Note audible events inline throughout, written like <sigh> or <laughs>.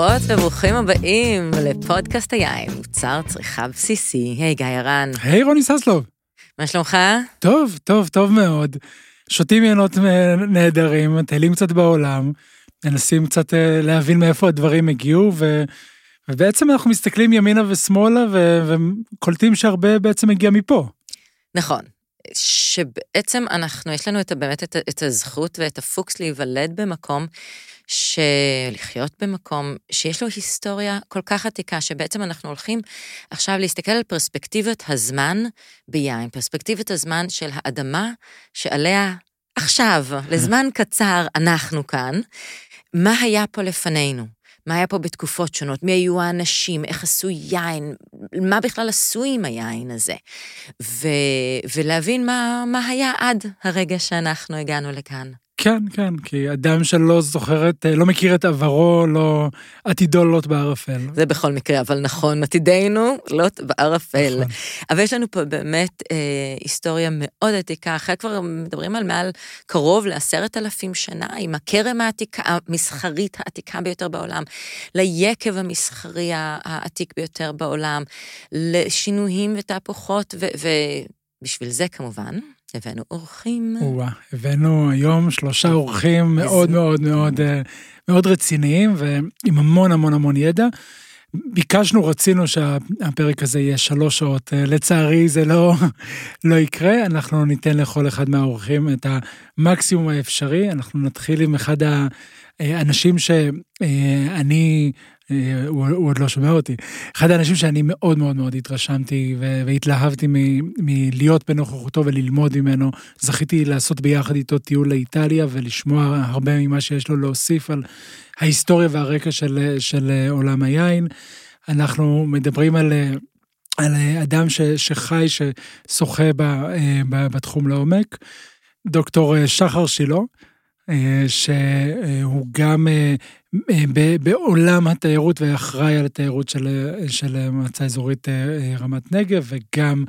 ברוכות וברוכים הבאים לפודקאסט היין, מוצר צריכה בסיסי. היי, גיא הרן. היי, רוני ססלוב. מה שלומך? טוב, טוב, טוב מאוד. שותים ינות נהדרים, מטיילים קצת בעולם, מנסים קצת אה, להבין מאיפה הדברים הגיעו, ו... ובעצם אנחנו מסתכלים ימינה ושמאלה ו... וקולטים שהרבה בעצם הגיע מפה. נכון, שבעצם אנחנו, יש לנו את, באמת את, את הזכות ואת הפוקס להיוולד במקום, שלחיות במקום שיש לו היסטוריה כל כך עתיקה, שבעצם אנחנו הולכים עכשיו להסתכל על פרספקטיבת הזמן ביין, פרספקטיבת הזמן של האדמה שעליה עכשיו, לזמן <laughs> קצר, אנחנו כאן. מה היה פה לפנינו? מה היה פה בתקופות שונות, מי היו האנשים, איך עשו יין, מה בכלל עשו עם היין הזה, ו, ולהבין מה, מה היה עד הרגע שאנחנו הגענו לכאן. כן, כן, כי אדם שלא זוכר את, לא מכיר את עברו, לא, עתידו לוט בערפל. זה בכל מקרה, אבל נכון, עתידנו לוט בערפל. נכון. אבל יש לנו פה באמת אה, היסטוריה מאוד עתיקה, אחרי כבר מדברים על מעל קרוב לעשרת אלפים שנה, עם הכרם העתיקה, המסחרית העתיקה ביותר בעולם, ליקב המסחרי העתיק ביותר בעולם, לשינויים ותהפוכות, ובשביל זה כמובן, הבאנו אורחים. וואה, הבאנו היום שלושה אורחים מאוד מאוד מאוד אה, מאוד רציניים ועם המון המון המון ידע. ביקשנו, רצינו שהפרק הזה יהיה שלוש שעות, אה, לצערי זה לא, <laughs> לא יקרה, אנחנו ניתן לכל אחד מהאורחים את המקסימום האפשרי, אנחנו נתחיל עם אחד האנשים שאני אה, הוא, הוא עוד לא שומע אותי. אחד האנשים שאני מאוד מאוד מאוד התרשמתי והתלהבתי מלהיות בנוכחותו וללמוד ממנו. זכיתי לעשות ביחד איתו טיול לאיטליה ולשמוע הרבה ממה שיש לו להוסיף על ההיסטוריה והרקע של, של עולם היין. אנחנו מדברים על, על אדם ש, שחי, ששוחה אה, בתחום לעומק. דוקטור שחר שילה. אה, שהוא גם אה, אה, בעולם התיירות ואחראי על התיירות של, של מועצה אזורית רמת נגב, וגם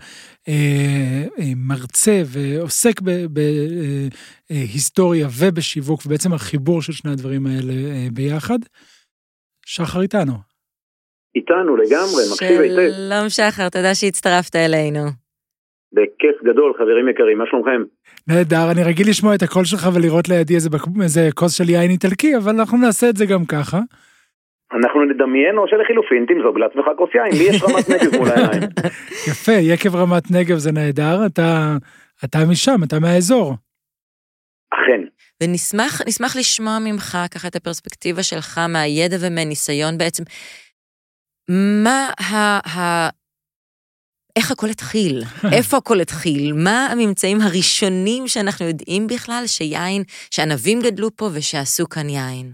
מרצה ועוסק בהיסטוריה ובשיווק, ובעצם החיבור של שני הדברים האלה ביחד. שחר איתנו. איתנו לגמרי, מקשיב היטב. שלום שחר, תודה שהצטרפת אלינו. בכיף גדול, חברים יקרים, מה שלומכם? נהדר, אני רגיל לשמוע את הקול שלך ולראות לידי איזה, איזה כוס של יין איטלקי, אבל אנחנו נעשה את זה גם ככה. אנחנו נדמיין או שלחילופין תמזוג לעצמך כוס יין, לי יש <laughs> רמת נגב מול העיניים. יפה, יקב רמת נגב זה נהדר, אתה, אתה משם, אתה מהאזור. אכן. ונשמח לשמוע ממך ככה את הפרספקטיבה שלך מהידע ומניסיון בעצם. מה ה... איך הכל התחיל? <laughs> איפה הכל התחיל? מה הממצאים הראשונים שאנחנו יודעים בכלל שיין, שענבים גדלו פה ושעשו כאן יין?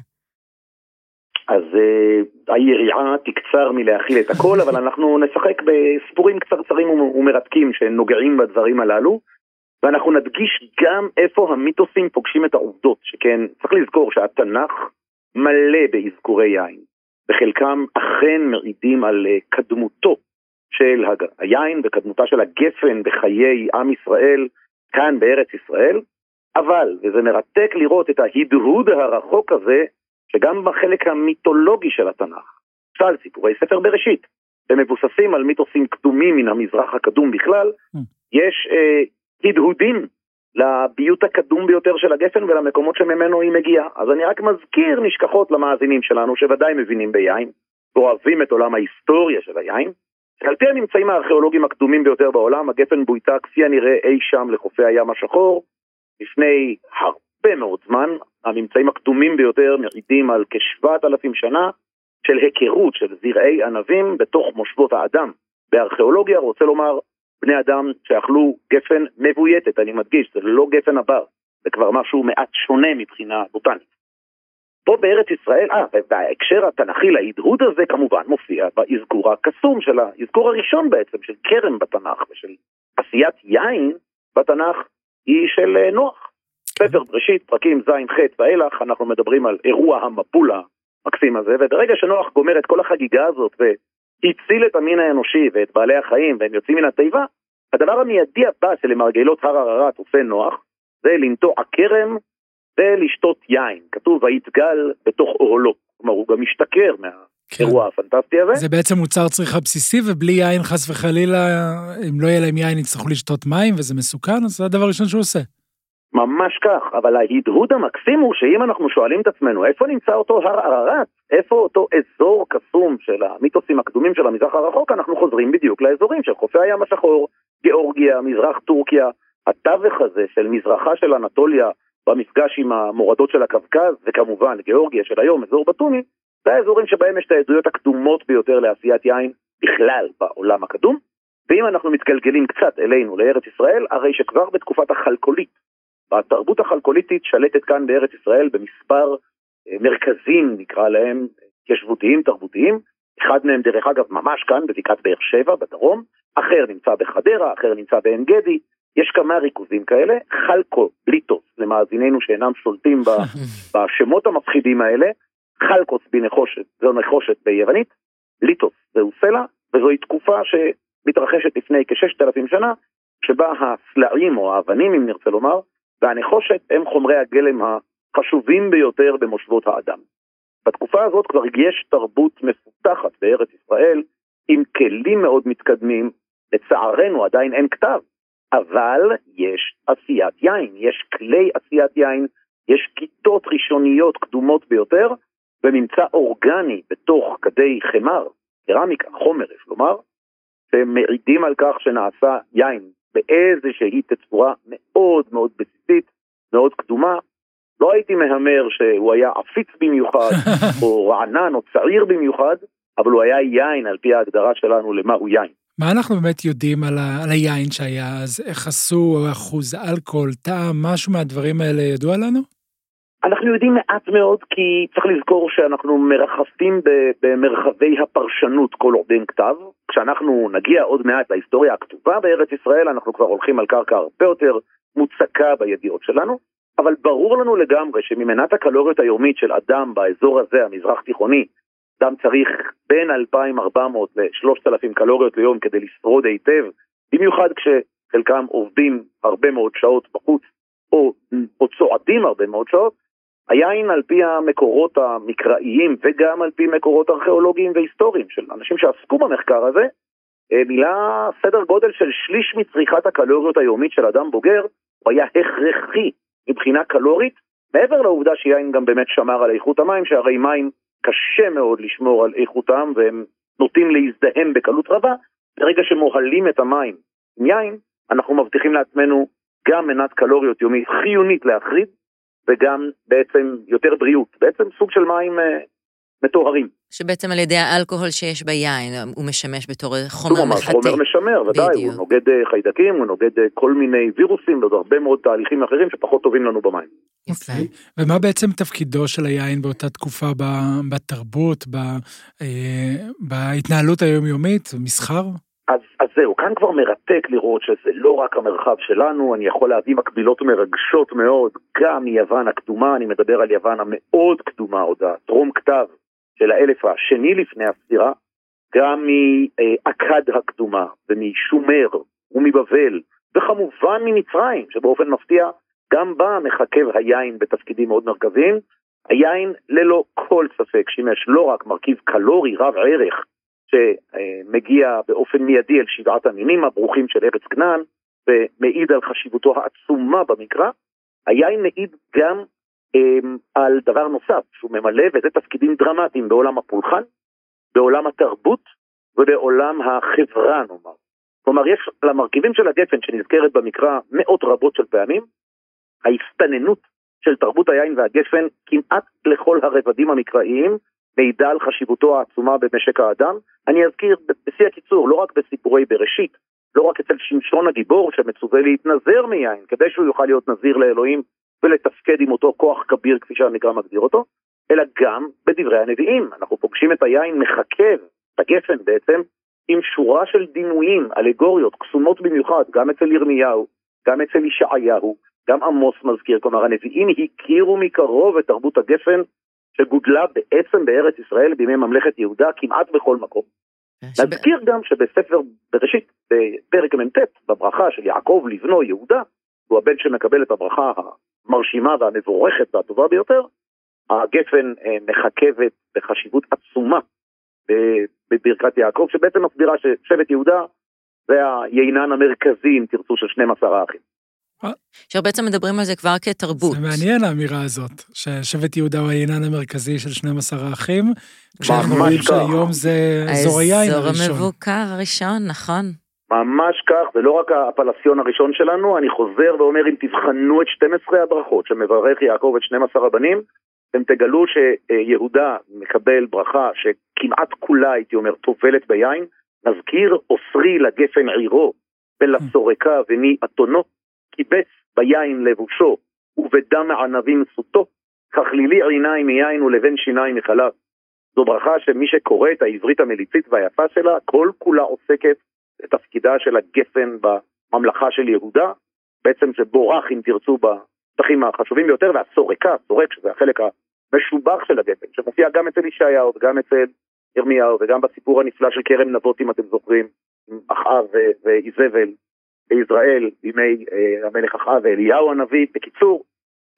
אז uh, היריעה תקצר מלהכיל את הכל, אבל אנחנו נשחק בסיפורים קצרצרים ומרתקים שנוגעים בדברים הללו, ואנחנו נדגיש גם איפה המיתוסים פוגשים את העובדות, שכן צריך לזכור שהתנ"ך מלא באזכורי יין, וחלקם אכן מעידים על uh, קדמותו של היין וקדמותה של הגפן בחיי עם ישראל כאן בארץ ישראל, אבל, וזה מרתק לראות את ההדהוד הרחוק הזה, שגם בחלק המיתולוגי של התנ"ך, למשל סיפורי ספר בראשית, ומבוססים על מיתוסים קדומים מן המזרח הקדום בכלל, mm. יש אה, הדהודים לביות הקדום ביותר של הגפן ולמקומות שממנו היא מגיעה. אז אני רק מזכיר נשכחות למאזינים שלנו שוודאי מבינים ביין, אוהבים את עולם ההיסטוריה של היין, על פי הממצאים הארכיאולוגיים הקדומים ביותר בעולם, הגפן בויתה כפי הנראה אי שם לחופי הים השחור, לפני הרבה מאוד זמן, הממצאים הקדומים ביותר מעידים על כשבעת אלפים שנה של היכרות של זרעי ענבים בתוך מושבות האדם. בארכיאולוגיה רוצה לומר בני אדם שאכלו גפן מבויתת, אני מדגיש, זה לא גפן הבר, זה כבר משהו מעט שונה מבחינה בוטנית. פה בארץ ישראל, אה, בהקשר התנ"כי להדהוד הזה כמובן מופיע באזכור הקסום של האזכור הראשון בעצם, של כרם בתנ"ך ושל עשיית יין בתנ"ך, היא של אה, נוח. ספר בראשית, פרקים ז'-ח' ואילך, אנחנו מדברים על אירוע המבול המקסים הזה, וברגע שנוח גומר את כל החגיגה הזאת והציל את המין האנושי ואת בעלי החיים והם יוצאים מן התיבה, הדבר המיידי הבא שלמרגלות הר הררת עושה נוח, זה לנטוע כרם ולשתות יין. כתוב ויתגל בתוך אוהלו. כלומר, הוא גם משתכר מה, האירוע כן. הפנטסטי הזה. זה בעצם מוצר צריכה בסיסי, ובלי יין חס וחלילה, אם לא יהיה להם יין יצטרכו לשתות מים וזה מסוכן, אז זה הדבר הראשון שהוא עושה. ממש כך, אבל ההדהוד המקסים הוא שאם אנחנו שואלים את עצמנו איפה נמצא אותו הר ערערת, איפה אותו אזור קסום של המיתוסים הקדומים של המזרח הרחוק, אנחנו חוזרים בדיוק לאזורים של חופי הים השחור, גיאורגיה, מזרח טורקיה, התווך הזה של מזרחה של אנטוליה במפגש עם המורדות של הקווקז, וכמובן גיאורגיה של היום, אזור בתומי, זה האזורים שבהם יש את העדויות הקדומות ביותר לעשיית יין בכלל בעולם הקדום. ואם אנחנו מתגלגלים קצת אלינו, לארץ ישראל, הרי שכבר בתקופת החלקולית, בתרבות החלקוליטית שלטת כאן בארץ ישראל במספר אה, מרכזים, נקרא להם, התיישבותיים תרבותיים, אחד מהם דרך אגב ממש כאן בבקעת באר שבע בדרום, אחר נמצא בחדרה, אחר נמצא בעין גדי, יש כמה ריכוזים כאלה, חלקו, בליטוס, למאזיננו שאינם שולטים <laughs> בשמות המפחידים האלה, חלקוס בנחושת, זו נחושת ביוונית, ליטוס זהו סלע, וזוהי תקופה שמתרחשת לפני כששת אלפים שנה, שבה הסלעים או האבנים אם נרצה לומר, והנחושת הם חומרי הגלם החשובים ביותר במושבות האדם. בתקופה הזאת כבר יש תרבות מפותחת בארץ ישראל עם כלים מאוד מתקדמים, לצערנו עדיין אין כתב, אבל יש עשיית יין, יש כלי עשיית יין, יש כיתות ראשוניות קדומות ביותר, וממצא אורגני בתוך כדי חמר, קרמיקה, חומר יש לומר, שמעידים על כך שנעשה יין באיזושהי תצורה מאוד מאוד בסיסית, מאוד קדומה. לא הייתי מהמר שהוא היה עפיץ במיוחד, <laughs> או רענן או צעיר במיוחד, אבל הוא היה יין על פי ההגדרה שלנו למה הוא יין. מה אנחנו באמת יודעים על, ה, על היין שהיה אז? איך עשו, אחוז אלכוהול, טעם, משהו מהדברים האלה ידוע לנו? אנחנו יודעים מעט מאוד כי צריך לזכור שאנחנו מרחפים במרחבי הפרשנות כל עוד אין כתב. כשאנחנו נגיע עוד מעט להיסטוריה הכתובה בארץ ישראל, אנחנו כבר הולכים על קרקע הרבה יותר מוצקה בידיעות שלנו, אבל ברור לנו לגמרי שממנת הקלוריות היומית של אדם באזור הזה, המזרח תיכוני, אדם צריך בין 2,400 ל-3,000 קלוריות ליום כדי לשרוד היטב, במיוחד כשחלקם עובדים הרבה מאוד שעות בחוץ או, או צועדים הרבה מאוד שעות, היין על פי המקורות המקראיים וגם על פי מקורות ארכיאולוגיים והיסטוריים של אנשים שעסקו במחקר הזה, אה, מילא סדר גודל של שליש מצריכת הקלוריות היומית של אדם בוגר, הוא היה הכרחי מבחינה קלורית, מעבר לעובדה שיין גם באמת שמר על איכות המים, שהרי מים קשה מאוד לשמור על איכותם והם נוטים להזדהם בקלות רבה, ברגע שמוהלים את המים עם יין, אנחנו מבטיחים לעצמנו גם מנת קלוריות יומית חיונית להחריד, וגם בעצם יותר בריאות, בעצם סוג של מים אה, מטוהרים. שבעצם על ידי האלכוהול שיש ביין, הוא משמש בתור חומר מחטא. חומר משמר, ודאי, בדיוק. הוא נוגד אה, חיידקים, הוא נוגד אה, כל מיני וירוסים ועוד הרבה מאוד תהליכים אחרים שפחות טובים לנו במים. יפה. אוקיי. ומה בעצם תפקידו של היין באותה תקופה בתרבות, בהתנהלות היומיומית, מסחר? אז, אז זהו, כאן כבר מרתק לראות שזה לא רק המרחב שלנו, אני יכול להביא מקבילות מרגשות מאוד, גם מיוון הקדומה, אני מדבר על יוון המאוד קדומה, עוד הטרום כתב של האלף השני לפני הספירה, גם מאכד הקדומה ומשומר ומבבל, וכמובן ממצרים, שבאופן מפתיע גם בה מחכב היין בתפקידים מאוד מרכזיים. היין ללא כל ספק שימש לא רק מרכיב קלורי רב ערך, שמגיע באופן מיידי אל שבעת המינים הברוכים של ארץ כנען, ומעיד על חשיבותו העצומה במקרא, היין מעיד גם um, על דבר נוסף שהוא ממלא, וזה תפקידים דרמטיים בעולם הפולחן, בעולם התרבות ובעולם החברה נאמר. כלומר, יש למרכיבים של הגפן שנזכרת במקרא מאות רבות של פעמים, ההסתננות של תרבות היין והגפן כמעט לכל הרבדים המקראיים, מעידה על חשיבותו העצומה במשק האדם. אני אזכיר בשיא הקיצור, לא רק בסיפורי בראשית, לא רק אצל שמשון הגיבור שמצווה להתנזר מיין, כדי שהוא יוכל להיות נזיר לאלוהים ולתפקד עם אותו כוח כביר כפי שהמקרא מגדיר אותו, אלא גם בדברי הנביאים. אנחנו פוגשים את היין מחכב, את הגפן בעצם, עם שורה של דימויים, אלגוריות, קסומות במיוחד, גם אצל ירמיהו, גם אצל ישעיהו, גם עמוס מזכיר, כלומר הנביאים הכירו מקרוב את תרבות הגפן שגודלה בעצם בארץ ישראל בימי ממלכת יהודה כמעט בכל מקום. אה, נזכיר גם שבספר בראשית, בפרק מ"ט, בברכה של יעקב לבנו יהודה, הוא הבן שמקבל את הברכה המרשימה והמבורכת והטובה ביותר, הגפן אה, מחכבת בחשיבות עצומה בברכת יעקב, שבעצם מסבירה ששבט יהודה זה היינן המרכזי, אם תרצו, של 12 האחים. עכשיו בעצם מדברים על זה כבר כתרבות. זה מעניין האמירה הזאת, ששבט יהודה הוא היינן המרכזי של 12 האחים, כשאנחנו רואים שהיום זה אזור היין הראשון. האזור המבוקר הראשון, נכון. ממש כך, זה לא רק הפלסיון הראשון שלנו, אני חוזר ואומר, אם תבחנו את 12 הברכות שמברך יעקב את 12 הבנים, אתם תגלו שיהודה מקבל ברכה שכמעט כולה, הייתי אומר, טובלת ביין. נזכיר אוסרי לגפן עירו, ולסורקה וני אתונו, קיבץ ביין לבושו, ובדם ענבים סוטו, ככלילי עיניים מיין ולבן שיניים מחלב. זו ברכה שמי שקורא את העברית המליצית והיפה שלה, כל כולה עוסקת בתפקידה של הגפן בממלכה של יהודה, בעצם זה בורח אם תרצו בשטחים החשובים ביותר, והסורקה, סורק שזה החלק המשובח של הגפן, שמופיע גם אצל ישעיהו וגם אצל ירמיהו וגם בסיפור הנפלא של כרם נבות אם אתם זוכרים, אחאב ואיזבל בישראל בימי אה, המלך אחאב ואליהו הנביא. בקיצור,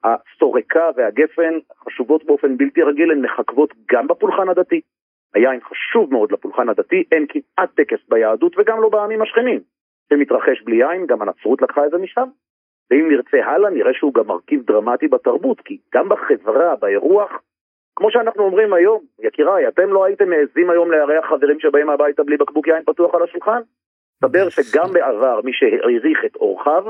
הסורקה והגפן חשובות באופן בלתי רגיל, הן מחכבות גם בפולחן הדתי. היין חשוב מאוד לפולחן הדתי, אין כמעט טקס ביהדות וגם לא בעמים השכנים שמתרחש בלי יין, גם הנצרות לקחה את זה משם. ואם נרצה הלאה, נראה שהוא גם מרכיב דרמטי בתרבות, כי גם בחברה, באירוח, כמו שאנחנו אומרים היום, יקיריי, אתם לא הייתם מעזים היום לארח חברים שבאים הביתה בלי בקבוק יין פתוח על השולחן? מסתבר שגם בעבר מי שהעריך את אורחיו,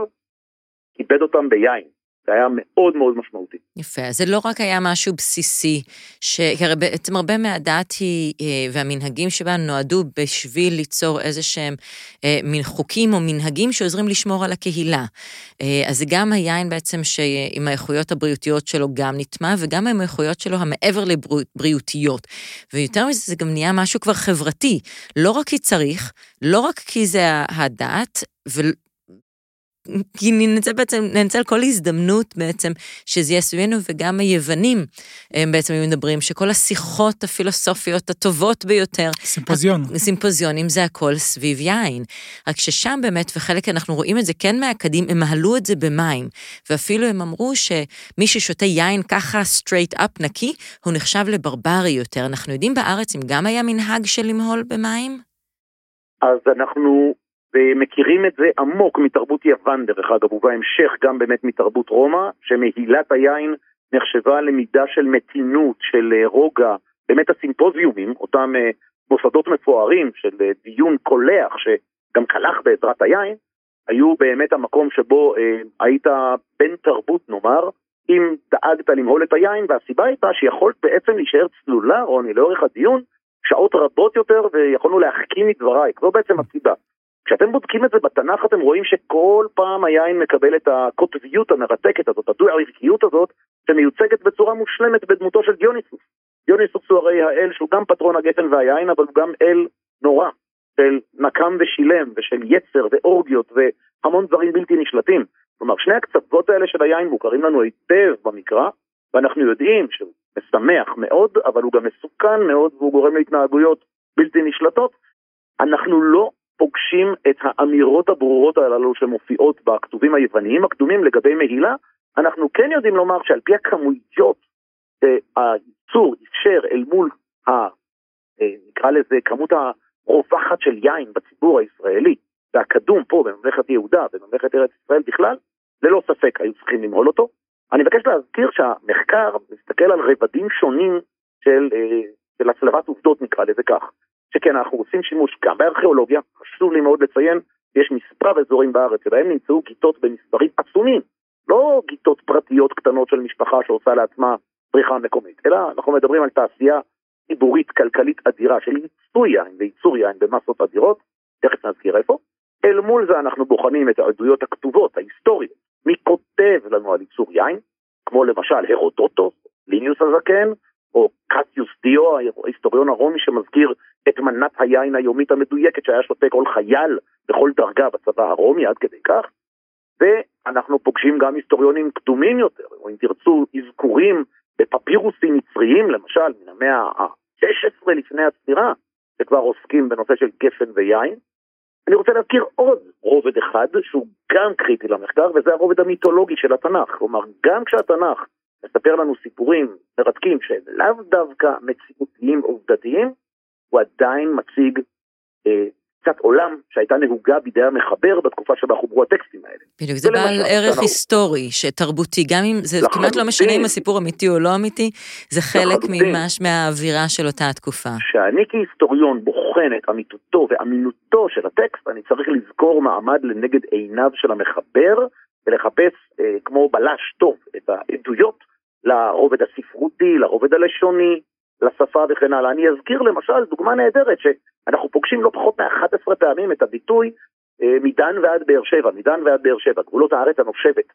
איבד אותם ביין. זה היה מאוד מאוד משמעותי. יפה, אז זה לא רק היה משהו בסיסי, שהרי בעצם הרבה מהדת היא, אה, והמנהגים שבה נועדו בשביל ליצור איזה שהם אה, מין חוקים או מנהגים שעוזרים לשמור על הקהילה. אה, אז גם היין בעצם שעם האיכויות הבריאותיות שלו גם נטמע, וגם עם האיכויות שלו המעבר לבריאותיות. ויותר מזה, זה גם נהיה משהו כבר חברתי. לא רק כי צריך, לא רק כי זה הדת, כי ננצל בעצם, ננצל כל הזדמנות בעצם שזה יהיה סביבנו, וגם היוונים הם בעצם היו מדברים שכל השיחות הפילוסופיות הטובות ביותר, סימפוזיון. סימפוזיונים זה הכל סביב יין. רק ששם באמת, וחלק אנחנו רואים את זה כן מהאקדים, הם מהלו את זה במים, ואפילו הם אמרו שמי ששותה יין ככה straight up נקי, הוא נחשב לברברי יותר. אנחנו יודעים בארץ אם גם היה מנהג של למהול במים? אז אנחנו ומכירים את זה עמוק מתרבות יוון דרך אגב, ובהמשך גם באמת מתרבות רומא, שמהילת היין נחשבה למידה של מתינות, של אה, רוגע, באמת הסימפוזיומים, אותם אה, מוסדות מפוארים של אה, דיון קולח שגם קלח בעזרת היין, היו באמת המקום שבו אה, היית בן תרבות נאמר, אם דאגת למהול את היין, והסיבה הייתה שיכולת בעצם להישאר צלולה, רוני, לאורך הדיון, שעות רבות יותר, ויכולנו להחכים מדברייך, זו בעצם הסיבה. כשאתם בודקים את זה בתנ"ך אתם רואים שכל פעם היין מקבל את הקוטביות המרתקת הזאת, הדו-ערכיות הזאת, שמיוצגת בצורה מושלמת בדמותו של דיוניסוס. דיוניסוס הוא הרי האל שהוא גם פטרון הגפן והיין, אבל הוא גם אל נורא, של נקם ושילם, ושל יצר ואורגיות והמון דברים בלתי נשלטים. כלומר, שני הקצוות האלה של היין מוכרים לנו היטב במקרא, ואנחנו יודעים שהוא משמח מאוד, אבל הוא גם מסוכן מאוד והוא גורם להתנהגויות בלתי נשלטות. אנחנו לא פוגשים את האמירות הברורות הללו שמופיעות בכתובים היווניים הקדומים לגבי מהילה, אנחנו כן יודעים לומר שעל פי הכמויות שהייצור אפשר אל מול, ה, אה, נקרא לזה, כמות הרווחת של יין בציבור הישראלי, והקדום פה בממלכת יהודה, בממלכת ארץ ישראל בכלל, ללא ספק היו צריכים למהול אותו. אני מבקש להזכיר שהמחקר מסתכל על רבדים שונים של, אה, של הצלבת עובדות נקרא לזה כך. שכן אנחנו עושים שימוש גם בארכיאולוגיה, חשוב לי מאוד לציין, יש מספר אזורים בארץ שבהם נמצאו גיטות במספרים עצומים, לא גיטות פרטיות קטנות של משפחה שעושה לעצמה פריחה מקומית, אלא אנחנו מדברים על תעשייה ציבורית כלכלית אדירה של ייצור יין וייצור יין במסות אדירות, תכף נזכיר איפה. אל מול זה אנחנו בוחנים את העדויות הכתובות, ההיסטוריות, מי כותב לנו על ייצור יין, כמו למשל הרודוטו, ליניוס הזקן, או קטיוס דיו, ההיסטוריון הרומי שמזכיר את מנת היין היומית המדויקת שהיה שותה כל חייל בכל דרגה בצבא הרומי עד כדי כך. ואנחנו פוגשים גם היסטוריונים קדומים יותר, או אם תרצו אזכורים בפפירוסים מצריים, למשל מן המאה ה-16 לפני הספירה, שכבר עוסקים בנושא של גפן ויין. אני רוצה להזכיר עוד רובד אחד שהוא גם קריטי למחקר, וזה הרובד המיתולוגי של התנ"ך. כלומר, גם כשהתנ"ך מספר לנו סיפורים מרתקים שהם לאו דווקא מציאותיים עובדתיים, הוא עדיין מציג אה, קצת עולם שהייתה נהוגה בידי המחבר בתקופה שבה חוברו הטקסטים האלה. בדיוק, זה בעל ערך. היסטורי, שתרבותי, גם אם זה לחלוטין. כמעט לא משנה אם הסיפור אמיתי או לא אמיתי, זה חלק ממש מהאווירה של אותה התקופה. שאני כהיסטוריון בוחן את אמיתותו ואמינותו של הטקסט, אני צריך לזכור מעמד לנגד עיניו של המחבר, ולחפש אה, כמו בלש טוב את העדויות לרובד הספרותי, לרובד הלשוני, לשפה וכן הלאה. אני אזכיר למשל דוגמה נהדרת שאנחנו פוגשים לא פחות מ-11 פעמים את הביטוי אה, מדן ועד באר שבע, מדן ועד באר שבע, גבולות הארץ הנושבת.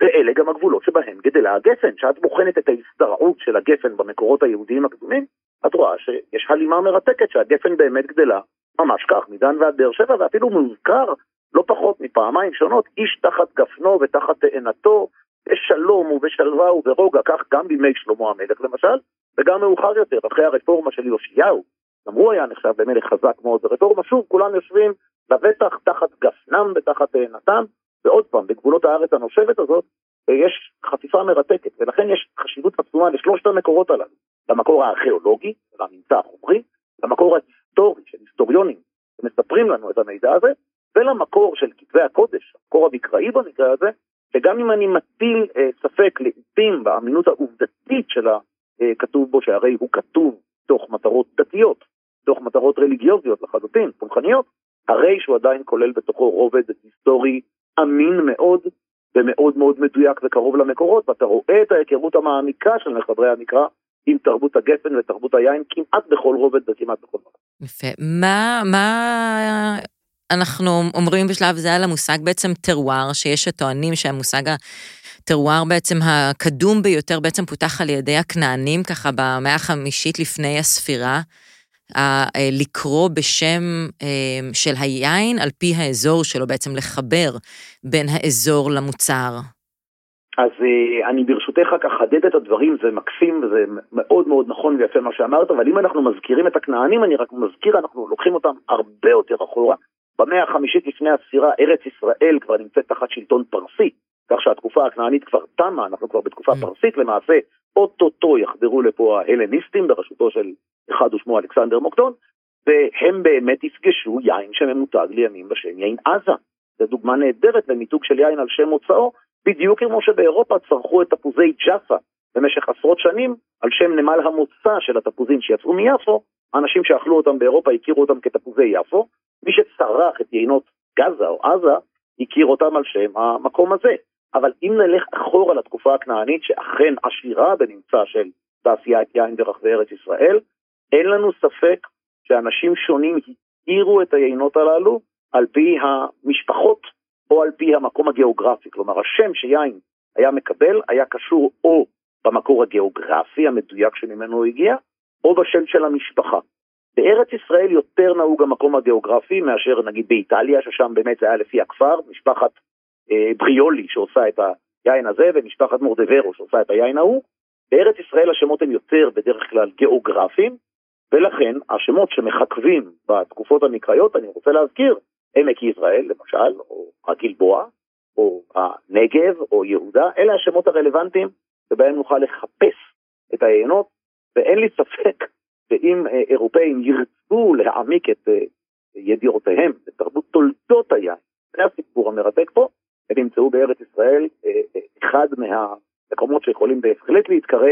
ואלה גם הגבולות שבהם גדלה הגפן. כשאת בוחנת את ההשתרעות של הגפן במקורות היהודיים הקדומים, את רואה שיש הלימה מרתקת שהגפן באמת גדלה ממש כך, מדן ועד באר שבע, ואפילו מוזכר לא פחות מפעמיים שונות, איש תחת גפנו ותחת תאנתו, בשלום ובשלווה וברוגע, כך גם בימי שלמה המלך למשל, וגם מאוחר יותר, אחרי הרפורמה של יאשיהו, גם הוא היה נחשב במלך חזק מאוד ברפורמה, שוב כולם יושבים לבטח תחת גפנם ותחת תאנתם, ועוד פעם, בגבולות הארץ הנושבת הזאת, יש חפיפה מרתקת, ולכן יש חשיבות עצומה לשלושת המקורות הללו, למקור הארכיאולוגי, לממצא החומרי, למקור ההיסטורי של היסטוריונים שמספרים לנו את המידע הזה, ולמקור של כתבי הקודש, המקור המקראי במקרה הזה, שגם אם אני מטיל אה, ספק לעיתים באמינות העובדתית של הכתוב בו, שהרי הוא כתוב תוך מטרות דתיות, תוך מטרות רליגיוזיות לחלוטין, פולחניות, הרי שהוא עדיין כולל בתוכו רובד היסטורי אמין מאוד ומאוד מאוד מדויק וקרוב למקורות, ואתה רואה את ההיכרות המעמיקה של מחברי המקרא עם תרבות הגפן ותרבות היין כמעט בכל רובד וכמעט בכל מקום. יפה. מה, מה אנחנו אומרים בשלב זה על המושג בעצם טרואר, שיש הטוענים שהמושג הטרואר בעצם הקדום ביותר בעצם פותח על ידי הכנענים, ככה במאה החמישית לפני הספירה. אה, לקרוא בשם אה, של היין על פי האזור שלו, בעצם לחבר בין האזור למוצר. אז אה, אני ברשותך רק אחדד את הדברים, זה מקסים וזה מאוד מאוד נכון ויפה מה שאמרת, אבל אם אנחנו מזכירים את הכנענים, אני רק מזכיר, אנחנו לוקחים אותם הרבה יותר אחורה. במאה החמישית לפני הספירה ארץ ישראל כבר נמצאת תחת שלטון פרסי, כך שהתקופה הכנענית כבר תמה, אנחנו כבר בתקופה mm. פרסית למעשה, אוטוטו יחדרו לפה ההלניסטים בראשותו של אחד ושמו אלכסנדר מוקדון, והם באמת יפגשו יין שממותג לימים בשם יין עזה. זו דוגמה נהדרת למיתוג של יין על שם מוצאו, בדיוק כמו שבאירופה צרכו את תפוזי ג'אפה במשך עשרות שנים על שם נמל המוצא של התפוזים שיצאו מיפו, האנשים שאכלו אותם באירופה הכירו אותם כתפוזי יפו, מי שצרח את יינות גזה או עזה, הכיר אותם על שם המקום הזה. אבל אם נלך אחורה לתקופה הכנענית, שאכן עשירה בנמצא של תעשיית יין ברחבי ארץ ישראל, אין לנו ספק שאנשים שונים הכירו את היינות הללו על פי המשפחות או על פי המקום הגיאוגרפי. כלומר, השם שיין היה מקבל היה קשור או במקור הגיאוגרפי המדויק שממנו הוא הגיע, או בשם של המשפחה. בארץ ישראל יותר נהוג המקום הגיאוגרפי מאשר נגיד באיטליה, ששם באמת זה היה לפי הכפר, משפחת אה, בריולי שעושה את היין הזה ומשפחת מורדברו שעושה את היין ההוא. בארץ ישראל השמות הם יותר בדרך כלל גיאוגרפיים, ולכן השמות שמחכבים בתקופות המקראיות, אני רוצה להזכיר, עמק יזרעאל למשל, או הגלבוע, או הנגב, או יהודה, אלה השמות הרלוונטיים שבהם נוכל לחפש את היינות, ואין לי ספק ואם אה, אירופאים ירצו להעמיק את אה, ידיעותיהם בתרבות תולדות היין, זה הסיפור המרתק פה, הם ימצאו בארץ ישראל אה, אחד מהמקומות שיכולים בהחלט להתקרא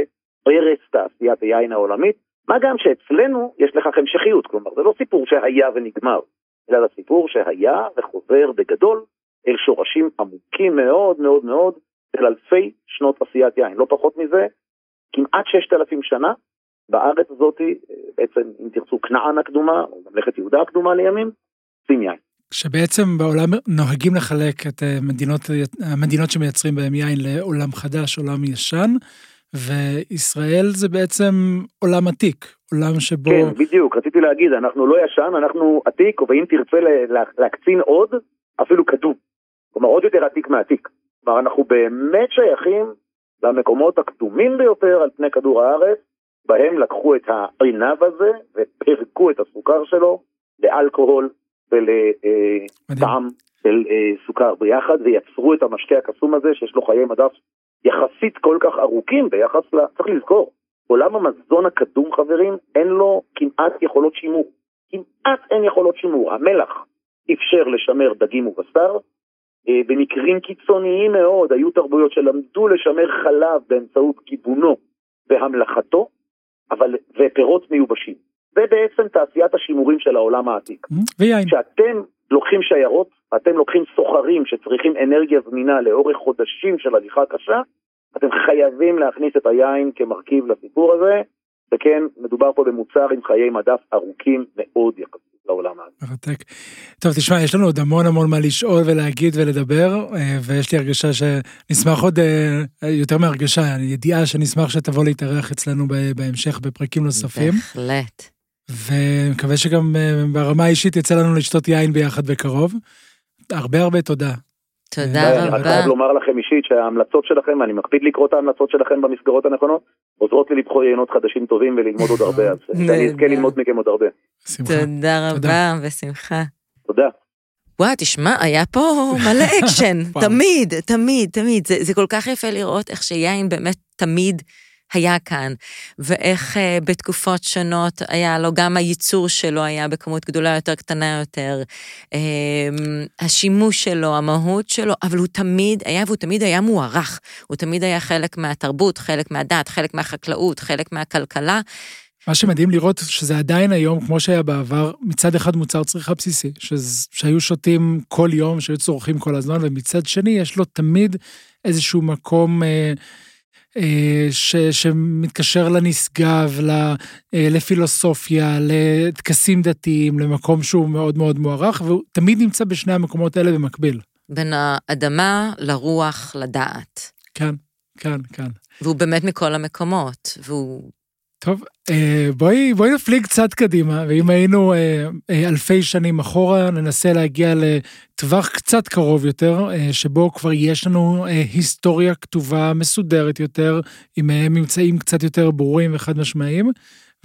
ארץ תעשיית היין העולמית, מה גם שאצלנו יש לכך המשכיות, כלומר זה לא סיפור שהיה ונגמר, אלא זה סיפור שהיה וחוזר בגדול אל שורשים עמוקים מאוד מאוד מאוד של אלפי שנות עשיית יין, לא פחות מזה, כמעט ששת אלפים שנה, בארץ הזאת, בעצם אם תרצו כנען הקדומה, או ממלכת יהודה הקדומה לימים, שים יין. שבעצם בעולם נוהגים לחלק את אה, מדינות, המדינות שמייצרים בהם יין לעולם חדש, עולם ישן, וישראל זה בעצם עולם עתיק, עולם שבו... כן, בדיוק, רציתי להגיד, אנחנו לא ישן, אנחנו עתיק, ואם תרצה להקצין עוד, אפילו קדום. כלומר, עוד יותר עתיק מעתיק. כלומר, אנחנו באמת שייכים למקומות הקדומים ביותר על פני כדור הארץ, בהם לקחו את העינב הזה ופירקו את הסוכר שלו לאלכוהול ולטעם של אה, סוכר ביחד ויצרו את המשקה הקסום הזה שיש לו חיי מדף יחסית כל כך ארוכים ביחס ל... צריך לזכור, עולם המזון הקדום, חברים, אין לו כמעט יכולות שימור. כמעט אין יכולות שימור. המלח אפשר לשמר דגים ובשר. אה, במקרים קיצוניים מאוד היו תרבויות שלמדו לשמר חלב באמצעות גיבונו והמלכתו, אבל, ופירות מיובשים. זה בעצם תעשיית השימורים של העולם העתיק. ויין. כשאתם לוקחים שיירות, אתם לוקחים סוחרים שצריכים אנרגיה זמינה לאורך חודשים של הליכה קשה, אתם חייבים להכניס את היין כמרכיב לסיפור הזה, וכן, מדובר פה במוצר עם חיי מדף ארוכים מאוד יחסית לעולם הזה. מרתק. טוב, תשמע, יש לנו עוד המון המון מה לשאול ולהגיד ולדבר, אה, ויש לי הרגשה שנשמח עוד, אה, יותר מהרגשה, ידיעה שנשמח שתבוא להתארח אצלנו בהמשך בפרקים נוספים. בהחלט. ומקווה שגם אה, ברמה האישית יצא לנו לשתות יין ביחד בקרוב. הרבה הרבה תודה. תודה רבה. אני חייב לומר לכם אישית שההמלצות שלכם, אני מקפיד לקרוא את ההמלצות שלכם במסגרות הנכונות, עוזרות לי לבחור יינות חדשים טובים וללמוד עוד הרבה, אז <laughs> שאני אזכה ללמוד מכם עוד הרבה. תודה רבה, בשמחה. תודה. וואי, תשמע, היה פה <laughs> מלא אקשן, תמיד, תמיד, תמיד. זה, זה כל כך יפה לראות איך שיין באמת תמיד היה כאן, ואיך uh, בתקופות שונות היה לו, גם הייצור שלו היה בכמות גדולה יותר, קטנה יותר, uh, השימוש שלו, המהות שלו, אבל הוא תמיד היה, והוא תמיד היה מוערך. הוא תמיד היה חלק מהתרבות, חלק מהדת, חלק מהחקלאות, חלק מהכלכלה. מה שמדהים לראות שזה עדיין היום, כמו שהיה בעבר, מצד אחד מוצר צריכה בסיסי, ש... שהיו שותים כל יום, שהיו צורכים כל הזמן, ומצד שני יש לו תמיד איזשהו מקום... אה, אה, ש, שמתקשר לנשגב, אה, לפילוסופיה, לטקסים דתיים, למקום שהוא מאוד מאוד מוערך, והוא תמיד נמצא בשני המקומות האלה במקביל. בין האדמה לרוח לדעת. כן, כן, כן. והוא באמת מכל המקומות, והוא טוב, אה, בואי, בואי נפליג קצת קדימה, ואם היינו אה, אה, אלפי שנים אחורה, ננסה להגיע לטווח קצת קרוב יותר, שבו כבר יש לנו היסטוריה כתובה מסודרת יותר, עם ממצאים קצת יותר ברורים וחד משמעיים.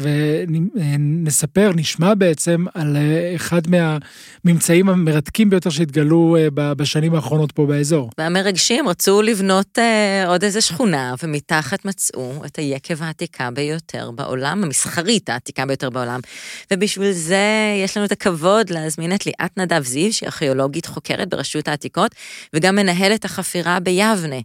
ונספר, נשמע בעצם על אה, אחד מהממצאים המרתקים ביותר שהתגלו אה, בשנים האחרונות פה באזור. והמרגשים רצו לבנות אה, עוד איזה שכונה, ומתחת מצאו את היקב העתיקה ביותר בעולם, המסחרית העתיקה ביותר בעולם. ובשביל זה יש לנו את הכבוד להזמין את ליאת נדב זיו, שהיא ארכיאולוגית חוקרת ברשות העתיקות, וגם מנהלת החפירה ביבנה.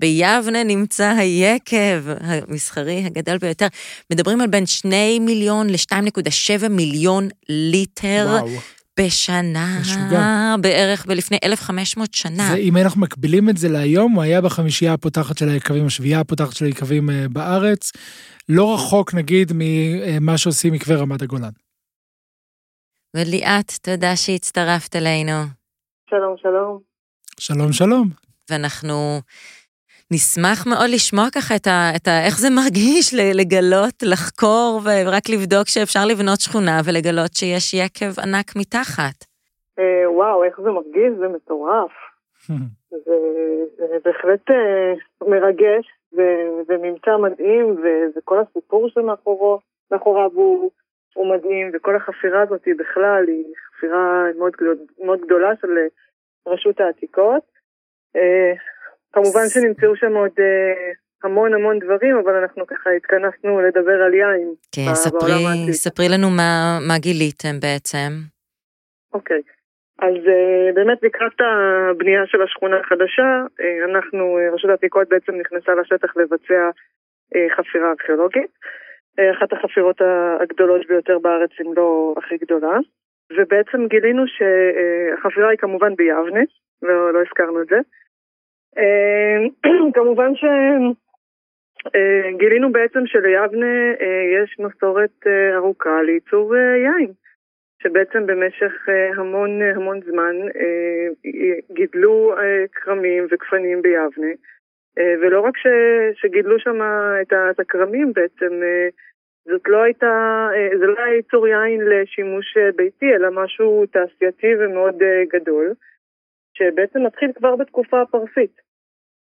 ביבנה נמצא היקב המסחרי הגדול ביותר. מדברים על בין 2 מיליון ל-2.7 מיליון ליטר. וואו. בשנה, משוגע. בערך בלפני 1,500 שנה. זה, אם אנחנו מקבילים את זה להיום, הוא היה בחמישייה הפותחת של היקבים, השביעייה הפותחת של היקבים אה, בארץ, לא רחוק נגיד ממה שעושים מקווה רמת הגולן. וליאת, תודה שהצטרפת אלינו. שלום, שלום. שלום, שלום. ואנחנו נשמח מאוד לשמוע ככה את ה, את ה... איך זה מרגיש לגלות, לחקור ורק לבדוק שאפשר לבנות שכונה ולגלות שיש יקב ענק מתחת. אה, וואו, איך זה מרגיש? זה מטורף. <laughs> זה, זה בהחלט אה, מרגש, זה ממצא מדהים, וכל הסיפור שמאחוריו הוא, הוא מדהים, וכל החפירה הזאת היא בכלל, היא חפירה מאוד, מאוד גדולה של רשות העתיקות. אה, כמובן שנמצאו שם עוד אה, המון המון דברים, אבל אנחנו ככה התכנסנו לדבר על יין. כן, ספרי, ספרי לנו מה, מה גיליתם בעצם. אוקיי, אז uh, באמת לקראת הבנייה של השכונה החדשה, uh, אנחנו, רשות העתיקות בעצם נכנסה לשטח לבצע חפירה ארכיאולוגית. אחת החפירות הגדולות ביותר בארץ, אם לא הכי גדולה. ובעצם גילינו שהחפירה היא כמובן ביבנה, ולא לא הזכרנו את זה. אה, <clears throat> כמובן שגילינו אה, בעצם שליבנה אה, יש מסורת ארוכה לייצור יין, שבעצם במשך המון המון זמן גידלו כרמים וגפנים ביבנה, ולא רק ש, שגידלו שם את הכרמים בעצם, זאת לא הייתה, זה לא היה ייצור יין לשימוש ביתי, אלא משהו תעשייתי ומאוד גדול, שבעצם מתחיל כבר בתקופה הפרסית.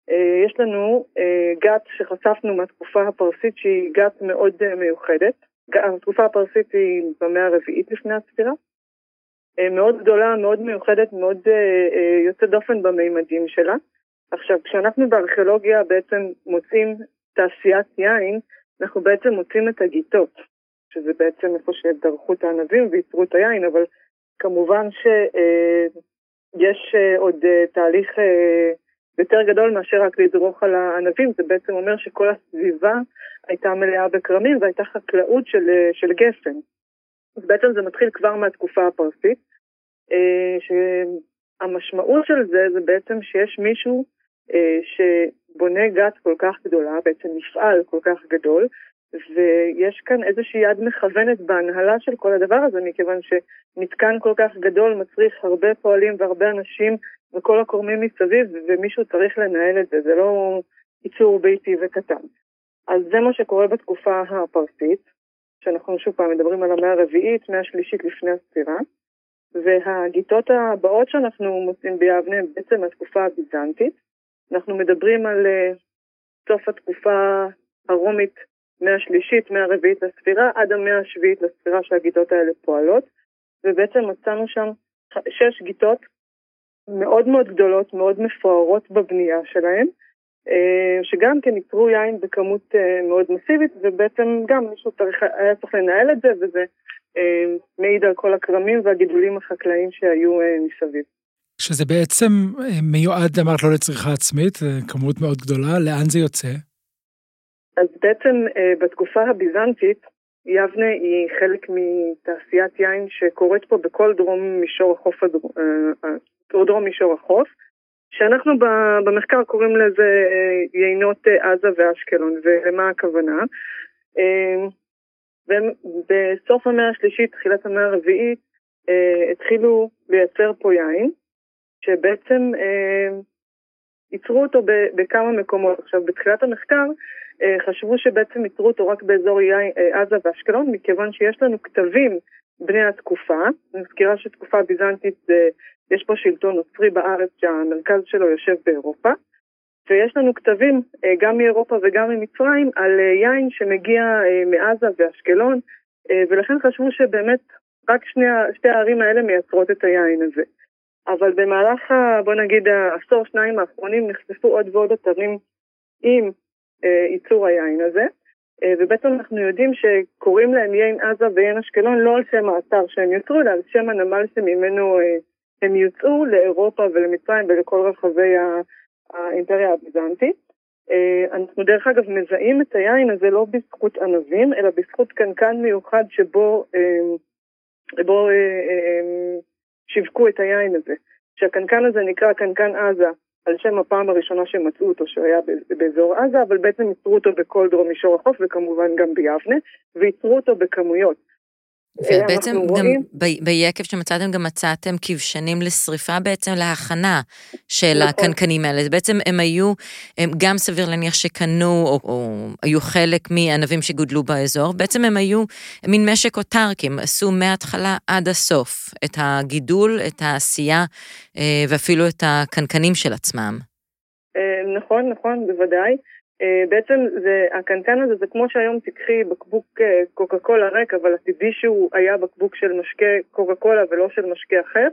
אה, יש לנו אה, גת שחשפנו מהתקופה הפרסית שהיא גת מאוד אה, מיוחדת. התקופה הפרסית היא במאה הרביעית לפני הספירה. מאוד גדולה, מאוד מיוחדת, מאוד יוצאת דופן במימדים שלה. עכשיו, כשאנחנו בארכיאולוגיה בעצם מוצאים תעשיית יין, אנחנו בעצם מוצאים את הגיטות, שזה בעצם איפה שדרכו את הענבים וייצרו את היין, אבל כמובן שיש עוד תהליך יותר גדול מאשר רק לדרוך על הענבים, זה בעצם אומר שכל הסביבה הייתה מלאה בכרמים והייתה חקלאות של, של גפן. אז בעצם זה מתחיל כבר מהתקופה הפרסית, אה, שהמשמעות של זה זה בעצם שיש מישהו אה, שבונה גת כל כך גדולה, בעצם מפעל כל כך גדול, ויש כאן איזושהי יד מכוונת בהנהלה של כל הדבר הזה, מכיוון שמתקן כל כך גדול מצריך הרבה פועלים והרבה אנשים וכל הקורמים מסביב, ומישהו צריך לנהל את זה, זה לא ייצור ביתי וקטן. אז זה מה שקורה בתקופה הפרסית, שאנחנו שוב פעם מדברים על המאה הרביעית, מאה השלישית לפני הספירה, והגיטות הבאות שאנחנו מוצאים ביבנה הן בעצם התקופה הביזנטית. אנחנו מדברים על uh, סוף התקופה הרומית, מאה השלישית, מאה הרביעית לספירה, עד המאה השביעית לספירה שהגיטות האלה פועלות, ובעצם מצאנו שם שש גיטות מאוד מאוד גדולות, מאוד מפוארות בבנייה שלהן, אה, שגם כן ייצרו יין בכמות אה, מאוד מסיבית, ובעצם גם מישהו צריך, היה צריך לנהל את זה, וזה אה, מעיד על כל הכרמים והגידולים החקלאיים שהיו מסביב. שזה בעצם מיועד, אמרת, לא לצריכה עצמית, כמות מאוד גדולה, לאן זה יוצא? אז בעצם בתקופה הביזנטית, יבנה היא חלק מתעשיית יין שקורית פה בכל דרום מישור החוף, הדרום, דרום מישור החוף, שאנחנו במחקר קוראים לזה אה, יינות אה, עזה ואשקלון, ולמה הכוונה? אה, בסוף המאה השלישית, תחילת המאה הרביעית, התחילו לייצר פה יין, שבעצם ייצרו אותו בכמה מקומות. עכשיו, בתחילת המחקר חשבו שבעצם ייצרו אותו רק באזור עזה ואשקלון, מכיוון שיש לנו כתבים בני התקופה. אני מזכירה שתקופה ביזנטית יש פה שלטון נוצרי בארץ שהמרכז שלו יושב באירופה, ויש לנו כתבים אה, גם מאירופה וגם ממצרים על אה, יין שמגיע אה, מעזה ואשקלון, ולכן חשבו שבאמת רק שני, שתי הערים האלה מייצרות את היין הזה. אבל במהלך, בוא נגיד, העשור, שניים האחרונים נחשפו עוד ועוד אתרים עם ייצור היין הזה, ובעצם אנחנו יודעים שקוראים להם יין עזה ויין אשקלון לא על שם האתר שהם יצרו, אלא על שם הנמל שממנו הם יוצאו לאירופה ולמצרים ולכל רחבי האימפריה הביזנטית. אה, אנחנו דרך אגב מזהים את היין הזה לא בזכות ענבים, אלא בזכות קנקן מיוחד שבו אה, בו, אה, שיווקו את היין הזה. שהקנקן הזה נקרא קנקן עזה, על שם הפעם הראשונה שמצאו אותו, שהיה באזור עזה, אבל בעצם ייצרו אותו בכל דרום מישור החוף וכמובן גם ביבנה, וייצרו אותו בכמויות. ובעצם גם ביקב שמצאתם גם מצאתם כבשנים לשריפה בעצם להכנה של נכון. הקנקנים האלה. בעצם הם היו, הם גם סביר להניח שקנו או, או היו חלק מענבים שגודלו באזור, בעצם הם היו מין משק אוטרקי, הם עשו מההתחלה עד הסוף את הגידול, את העשייה אה, ואפילו את הקנקנים של עצמם. אה, נכון, נכון, בוודאי. אה, בעצם זה, הקנקן הזה זה כמו שהיום תיקחי בקבוק אה, קוקה קולה ריק, אבל הטבעי שהוא היה בקבוק של משקה קוקה קולה ולא של משקה אחר,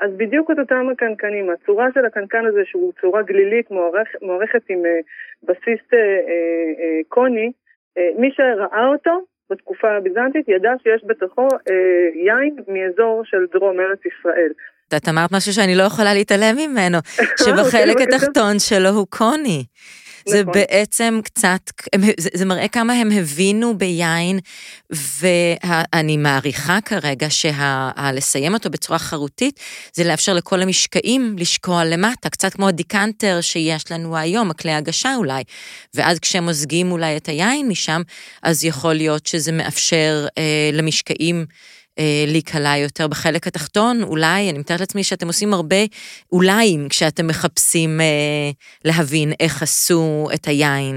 אז בדיוק את אותם הקנקנים. הצורה של הקנקן הזה, שהוא צורה גלילית, מוערכ, מוערכת עם uh, בסיס קוני, מי שראה אותו בתקופה הביזנטית ידע שיש בתוכו יין מאזור של דרום ארץ ישראל. את אמרת משהו שאני לא יכולה להתעלם ממנו, <laughs> שבחלק התחתון שלו הוא קוני. זה נכון. בעצם קצת, זה, זה מראה כמה הם הבינו ביין, ואני מעריכה כרגע שלסיים אותו בצורה חרוטית, זה לאפשר לכל המשקעים לשקוע למטה, קצת כמו הדיקנטר שיש לנו היום, הכלי הגשה אולי. ואז כשמוזגים אולי את היין משם, אז יכול להיות שזה מאפשר אה, למשקעים להיקלע יותר בחלק התחתון, אולי, אני מתארת לעצמי שאתם עושים הרבה אוליים כשאתם מחפשים אה, להבין איך עשו את היין.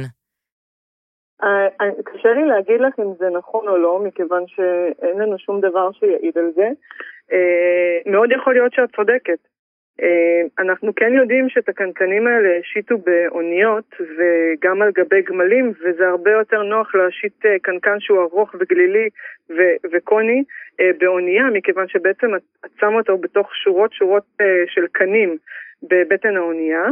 אה, קשה לי להגיד לך אם זה נכון או לא, מכיוון שאין לנו שום דבר שיעיד על זה. מאוד יכול להיות שאת צודקת. אנחנו כן יודעים שאת הקנקנים האלה השיתו באוניות וגם על גבי גמלים, וזה הרבה יותר נוח להשית קנקן שהוא ארוך וגלילי וקוני באונייה, מכיוון שבעצם את שמה אותו בתוך שורות שורות של קנים, בבטן האונייה,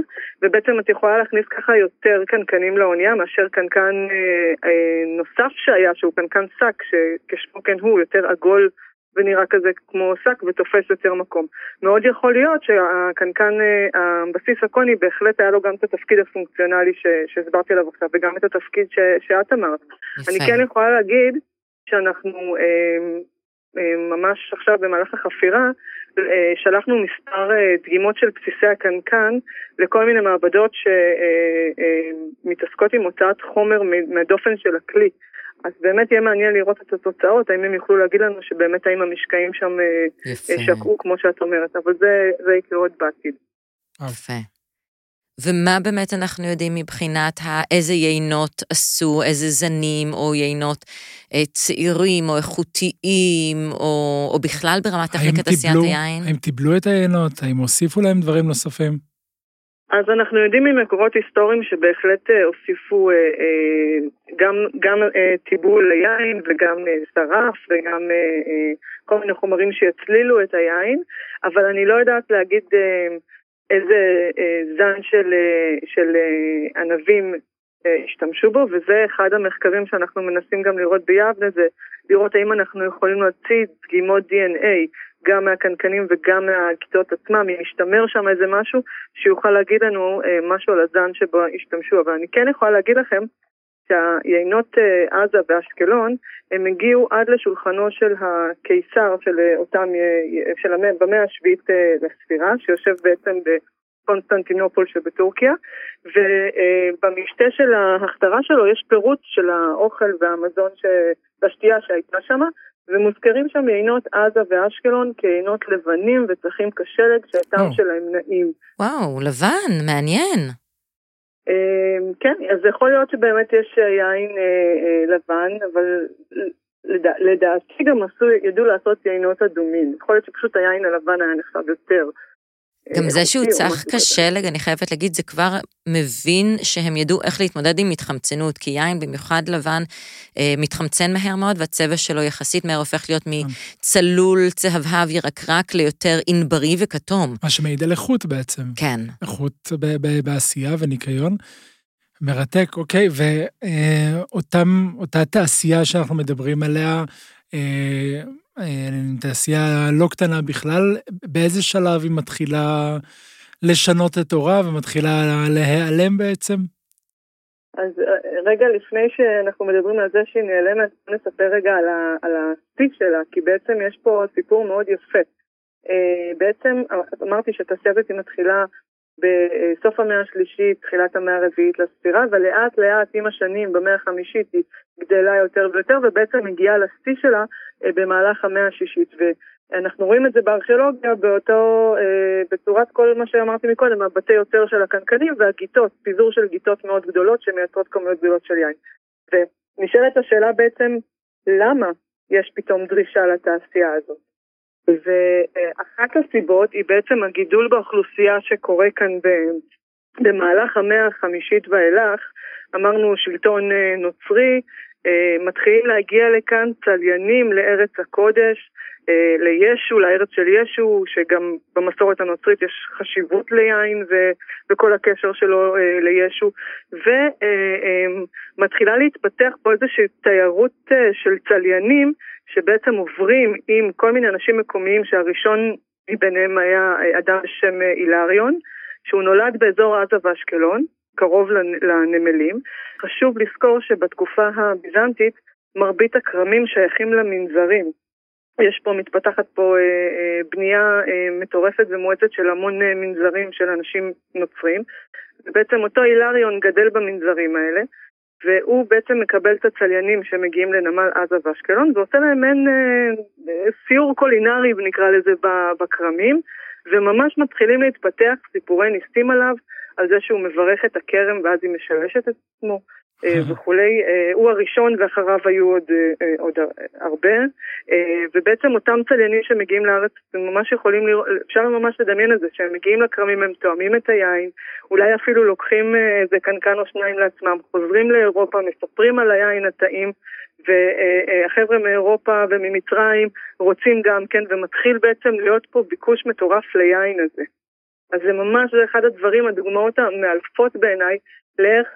ובעצם את יכולה להכניס ככה יותר קנקנים לאונייה מאשר קנקן אה, אה, נוסף שהיה, שהוא קנקן שק, שכשמו כן הוא, יותר עגול ונראה כזה כמו שק ותופס יותר מקום. מאוד יכול להיות שהקנקן, אה, הבסיס הקוני, בהחלט היה לו גם את התפקיד הפונקציונלי שהסברתי עליו עכשיו, וגם את התפקיד ש, שאת אמרת. יפה. אני כן יכולה להגיד שאנחנו אה, אה, ממש עכשיו במהלך החפירה, אה, שלחנו מספר אה, דגימות של בסיסי הקנקן לכל מיני מעבדות שמתעסקות עם הוצאת חומר מהדופן של הכלי. אז באמת יהיה מעניין לראות את התוצאות, האם הם יוכלו להגיד לנו שבאמת האם המשקעים שם שקעו כמו שאת אומרת, אבל זה, זה יקרה עוד בעתיד. יפה. ומה באמת אנחנו יודעים מבחינת איזה יינות עשו, איזה זנים או יינות אה, צעירים או איכותיים, או, או בכלל ברמת טכניקת עשיית היין? האם טיבלו את היינות? האם הוסיפו להם דברים נוספים? אז אנחנו יודעים ממקורות היסטוריים שבהחלט אה, הוסיפו אה, אה, גם, גם אה, טיבול ליין וגם אה, שרף וגם אה, אה, כל מיני חומרים שיצלילו את היין, אבל אני לא יודעת להגיד... אה, איזה אה, זן של, אה, של אה, ענבים השתמשו בו, וזה אחד המחקרים שאנחנו מנסים גם לראות ביבנה, זה לראות האם אנחנו יכולים להוציא דגימות DNA גם מהקנקנים וגם מהכיתות עצמם, אם השתמר שם איזה משהו שיוכל להגיד לנו משהו על הזן שבו השתמשו. אבל אני כן יכולה להגיד לכם שהיינות אה, עזה ואשקלון, הם הגיעו עד לשולחנו של הקיסר של אה, אותם, אה, של המאה, במאה השביעית לספירה, שיושב בעצם בקונסטנטינופול שבטורקיה, ובמשתה של ההכתרה שלו יש פירוט של האוכל והמזון והשתייה שהייתה שם, ומוזכרים שם יינות עזה ואשקלון כיינות לבנים וצחים כשלג שהטעם שלהם נעים. וואו, לבן, מעניין. אמ, כן, אז יכול להיות שבאמת יש אה, יין אה, אה, לבן, אבל לדעתי גם עשו, ידעו לעשות יינות אדומים. יכול להיות שפשוט היין הלבן היה נחשב יותר. גם זה שהוא צח כשלג, אני חייבת להגיד, זה כבר מבין שהם ידעו איך להתמודד עם התחמצנות, כי יין, במיוחד לבן, אה, מתחמצן מהר מאוד, והצבע שלו יחסית מהר הופך להיות נכון. מצלול, צהבהב, ירקרק, ליותר ענברי וכתום. מה שמעיד על איכות בעצם. כן. איכות בעשייה וניקיון. מרתק, אוקיי, ואותה תעשייה שאנחנו מדברים עליה, אה, אה, תעשייה לא קטנה בכלל, באיזה שלב היא מתחילה לשנות את הורה ומתחילה להיעלם בעצם? אז אה, רגע לפני שאנחנו מדברים על זה שהיא נעלמת, נספר רגע על השיא שלה, כי בעצם יש פה סיפור מאוד יפה. אה, בעצם אמרתי שהתעשייה הזאת מתחילה בסוף המאה השלישית, תחילת המאה הרביעית לספירה, ולאט לאט עם השנים, במאה החמישית, היא גדלה יותר ויותר, ובעצם מגיעה לשיא שלה אה, במהלך המאה השישית. ואנחנו רואים את זה בארכיאולוגיה באותו, אה, בצורת כל מה שאמרתי מקודם, הבתי יוצר של הקנקנים והגיטות, פיזור של גיטות מאוד גדולות שמייצרות כמויות גדולות של יין. ונשאלת השאלה בעצם, למה יש פתאום דרישה לתעשייה הזאת? ואחת הסיבות היא בעצם הגידול באוכלוסייה שקורה כאן במהלך המאה החמישית ואילך. אמרנו שלטון אה, נוצרי, אה, מתחילים להגיע לכאן צליינים לארץ הקודש, לישו, לארץ של ישו, שגם במסורת הנוצרית יש חשיבות ליין ו, וכל הקשר שלו לישו, ומתחילה להתפתח פה איזושהי תיירות של צליינים שבעצם עוברים עם כל מיני אנשים מקומיים שהראשון מביניהם היה אדם בשם אילריון, שהוא נולד באזור עזה ואשקלון, קרוב לנמלים. חשוב לזכור שבתקופה הביזנטית מרבית הכרמים שייכים למנזרים. יש פה, מתפתחת פה אה, אה, בנייה אה, מטורפת ומואצת של המון אה, מנזרים של אנשים נוצרים. ובעצם אותו אילריון גדל במנזרים האלה. והוא בעצם מקבל את הצליינים שמגיעים לנמל עזה ואשקלון ועושה להם מעין אה, סיור קולינרי, נקרא לזה, בכרמים, וממש מתחילים להתפתח סיפורי ניסים עליו, על זה שהוא מברך את הכרם ואז היא משלשת את עצמו. אה, וכולי, אה, הוא הראשון ואחריו היו עוד, אה, עוד הרבה, ובעצם אותם צליינים שמגיעים לארץ, הם ממש יכולים לראות, אפשר ממש לדמיין את זה, שהם מגיעים לכרמים, הם תואמים את היין, אולי אפילו לוקחים איזה קנקן או שניים לעצמם, חוזרים לאירופה, מספרים על היין הטעים, והחבר'ה מאירופה וממצרים רוצים גם כן, ומתחיל בעצם להיות פה ביקוש מטורף ליין הזה. אז זה ממש אחד הדברים, הדוגמאות המאלפות בעיניי, לאיך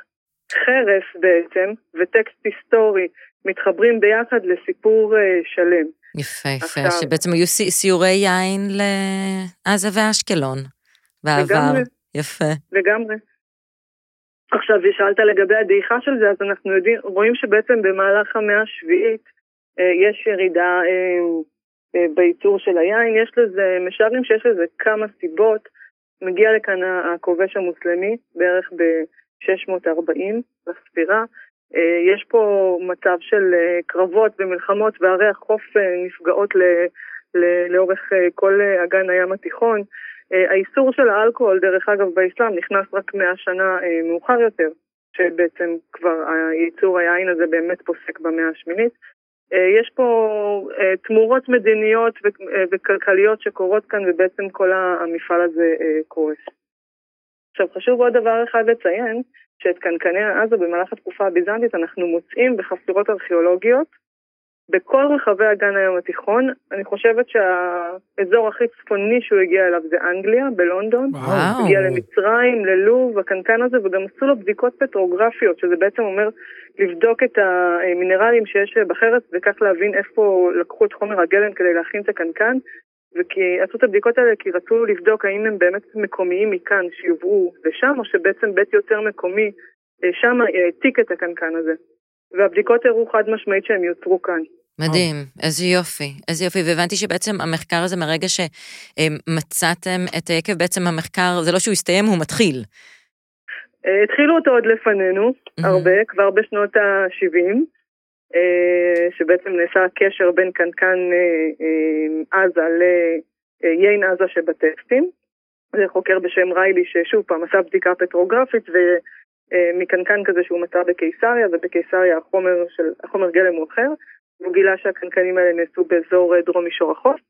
חרס בעצם וטקסט היסטורי מתחברים ביחד לסיפור אה, שלם. יפה, יפה, עכשיו, שבעצם היו סיורי יין לעזה ואשקלון בעבר. לגמרי. יפה. לגמרי. עכשיו, שאלת לגבי הדעיכה של זה, אז אנחנו יודעים, רואים שבעצם במהלך המאה השביעית אה, יש ירידה אה, בייצור של היין, יש לזה, משערים שיש לזה כמה סיבות. מגיע לכאן הכובש המוסלמי, בערך ב-640 לספירה. יש פה מצב של קרבות ומלחמות וערי החוף נפגעות ל, ל, לאורך כל אגן הים התיכון. האיסור של האלכוהול, דרך אגב, באסלאם נכנס רק מאה שנה מאוחר יותר, שבעצם כבר ייצור היין הזה באמת פוסק במאה השמינית. אה, יש פה אה, תמורות מדיניות אה, וכלכליות שקורות כאן ובעצם כל המפעל הזה קורס. עכשיו חשוב עוד דבר אחד לציין, שאת קנקני עזה במהלך התקופה הביזנטית אנחנו מוצאים בחפירות ארכיאולוגיות בכל רחבי אגן הים התיכון, אני חושבת שהאזור הכי צפוני שהוא הגיע אליו זה אנגליה, בלונדון. וואו. הגיע למצרים, ללוב, הקנקן הזה, וגם עשו לו בדיקות פטרוגרפיות, שזה בעצם אומר לבדוק את המינרלים שיש בחרץ, וכך להבין איפה לקחו את חומר הגלם כדי להכין את הקנקן. וכי עשו את הבדיקות האלה כי רצו לבדוק האם הם באמת מקומיים מכאן שיובאו לשם, או שבעצם בית יותר מקומי אה, שם העתיק את הקנקן הזה. והבדיקות הראו חד משמעית שהם יוצרו כאן. מדהים, איזה יופי, איזה יופי, והבנתי שבעצם המחקר הזה, מרגע שמצאתם את היקב, בעצם המחקר, זה לא שהוא הסתיים, הוא מתחיל. אה, התחילו אותו עוד לפנינו, הרבה, כבר בשנות ה-70, אה, שבעצם נעשה הקשר בין קנקן אה, עזה ליין עזה שבטקסטים. זה חוקר בשם ריילי, ששוב פעם עשה בדיקה פטרוגרפית, ומקנקן כזה שהוא מצא בקיסריה, ובקיסריה החומר, של, החומר גלם הוא אחר. והוא גילה שהקנקנים האלה נעשו באזור אה, דרום מישור החוף.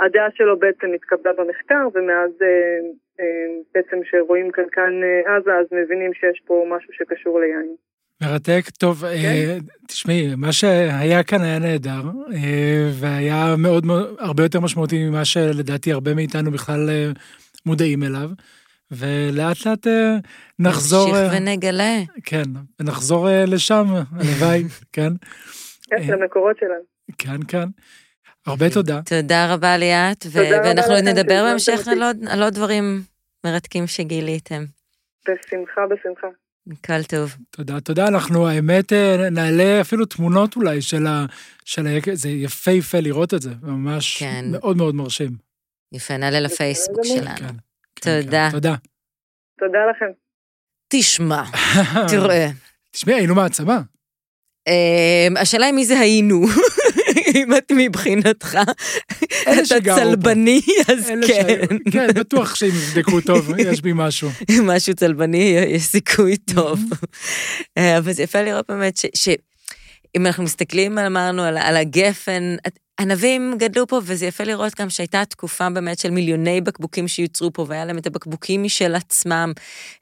הדעה שלו בעצם התקבלה במחקר, ומאז אה, אה, בעצם כשרואים קנקן עזה, אז מבינים שיש פה משהו שקשור ליין. מרתק, טוב, כן? תשמעי, מה שהיה כאן היה נהדר, והיה מאוד, הרבה יותר משמעותי ממה שלדעתי הרבה מאיתנו בכלל מודעים אליו, ולאט לאט נחזור... נמשיך ונגלה. כן, ונחזור לשם, הלוואי, <laughs> כן. כן, למקורות שלנו. כן, כן. הרבה תודה. תודה רבה ליאת, ואנחנו נדבר בהמשך על עוד דברים מרתקים שגיליתם. בשמחה, בשמחה. כל טוב. תודה, תודה. אנחנו, האמת, אה, נעלה אפילו תמונות אולי של ה... של ה... זה יפהפה לראות את זה, ממש כן. מאוד מאוד מרשים. יפה, נעלה לפייסבוק שלנו. כן, כן, תודה. כן, תודה. תודה לכם. תשמע, תראה. <laughs> תשמעי, היינו מעצמה. אמ, השאלה היא מי זה היינו, <laughs> אם את מבחינתך, אתה צלבני, אז כן. כן, בטוח שאם יבדקו טוב, <laughs> יש בי משהו. משהו צלבני, יש סיכוי טוב. אה, אבל זה יפה לראות באמת שאם אנחנו מסתכלים, אמרנו, על הגפן, ענבים גדלו פה, וזה יפה לראות גם שהייתה תקופה באמת של מיליוני בקבוקים שיוצרו פה, והיה להם את הבקבוקים משל עצמם,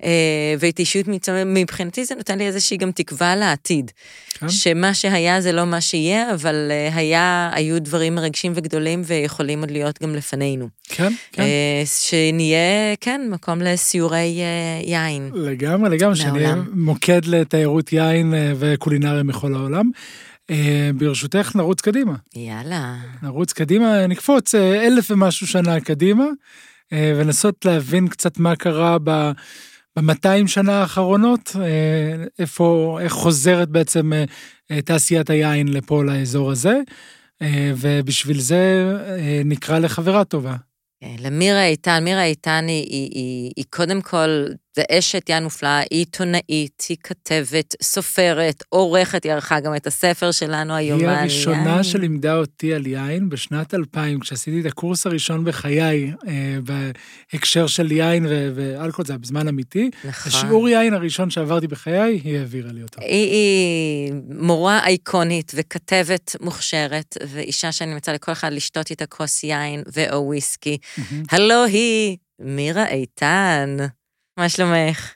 אה, ואת אישיות מבחינתי זה נותן לי איזושהי גם תקווה לעתיד. כן. שמה שהיה זה לא מה שיהיה, אבל אה, היה, היו דברים מרגשים וגדולים ויכולים עוד להיות גם לפנינו. כן, כן. אה, שנהיה, כן, מקום לסיורי יין. לגמרי, לגמרי, שנהיה מוקד לתיירות יין וקולינריה מכל העולם. אה, ברשותך, נרוץ קדימה. יאללה. נרוץ קדימה, נקפוץ אה, אלף ומשהו שנה קדימה, אה, ולנסות להבין קצת מה קרה ב... במאתיים שנה האחרונות, איפה, איך חוזרת בעצם תעשיית היין לפה לאזור הזה, ובשביל זה נקרא לחברה טובה. למירה איתן, מירה איתן היא, היא, היא, היא קודם כל זה אשת יין מופלאה, היא עיתונאית, היא כתבת, סופרת, עורכת, היא ערכה גם את הספר שלנו, היומן יין. היא הראשונה יין. שלימדה אותי על יין בשנת 2000, כשעשיתי את הקורס הראשון בחיי, אה, בהקשר של יין ואלכוהול, זה היה בזמן אמיתי. נכון. השיעור יין הראשון שעברתי בחיי, היא העבירה לי אותו. היא, היא מורה אייקונית וכתבת מוכשרת, ואישה שאני מצאה לכל אחד לשתות איתה כוס יין ו/או וויסקי. הלו היא מירה איתן. מה שלומך?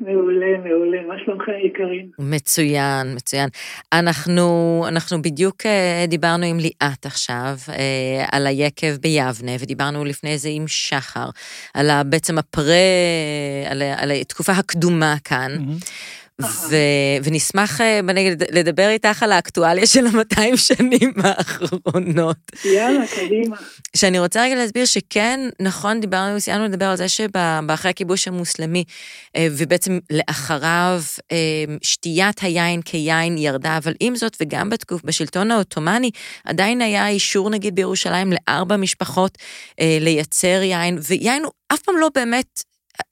מעולה, מעולה. מה שלומכם יקרים? מצוין, מצוין. אנחנו, אנחנו בדיוק אה, דיברנו עם ליאת עכשיו אה, על היקב ביבנה, ודיברנו לפני זה עם שחר, על בעצם הפרה, על, על התקופה הקדומה כאן. Mm-hmm. ו- ונשמח אה, לדבר איתך על האקטואליה של ה-200 שנים האחרונות. יאללה, קדימה. שאני רוצה רגע להסביר שכן, נכון, דיברנו, סיימנו לדבר על זה שבאחרי הכיבוש המוסלמי, אה, ובעצם לאחריו אה, שתיית היין כיין ירדה, אבל עם זאת, וגם בתקוף, בשלטון העות'מאני, עדיין היה אישור נגיד בירושלים לארבע משפחות לייצר יין, ויין הוא אף פעם לא באמת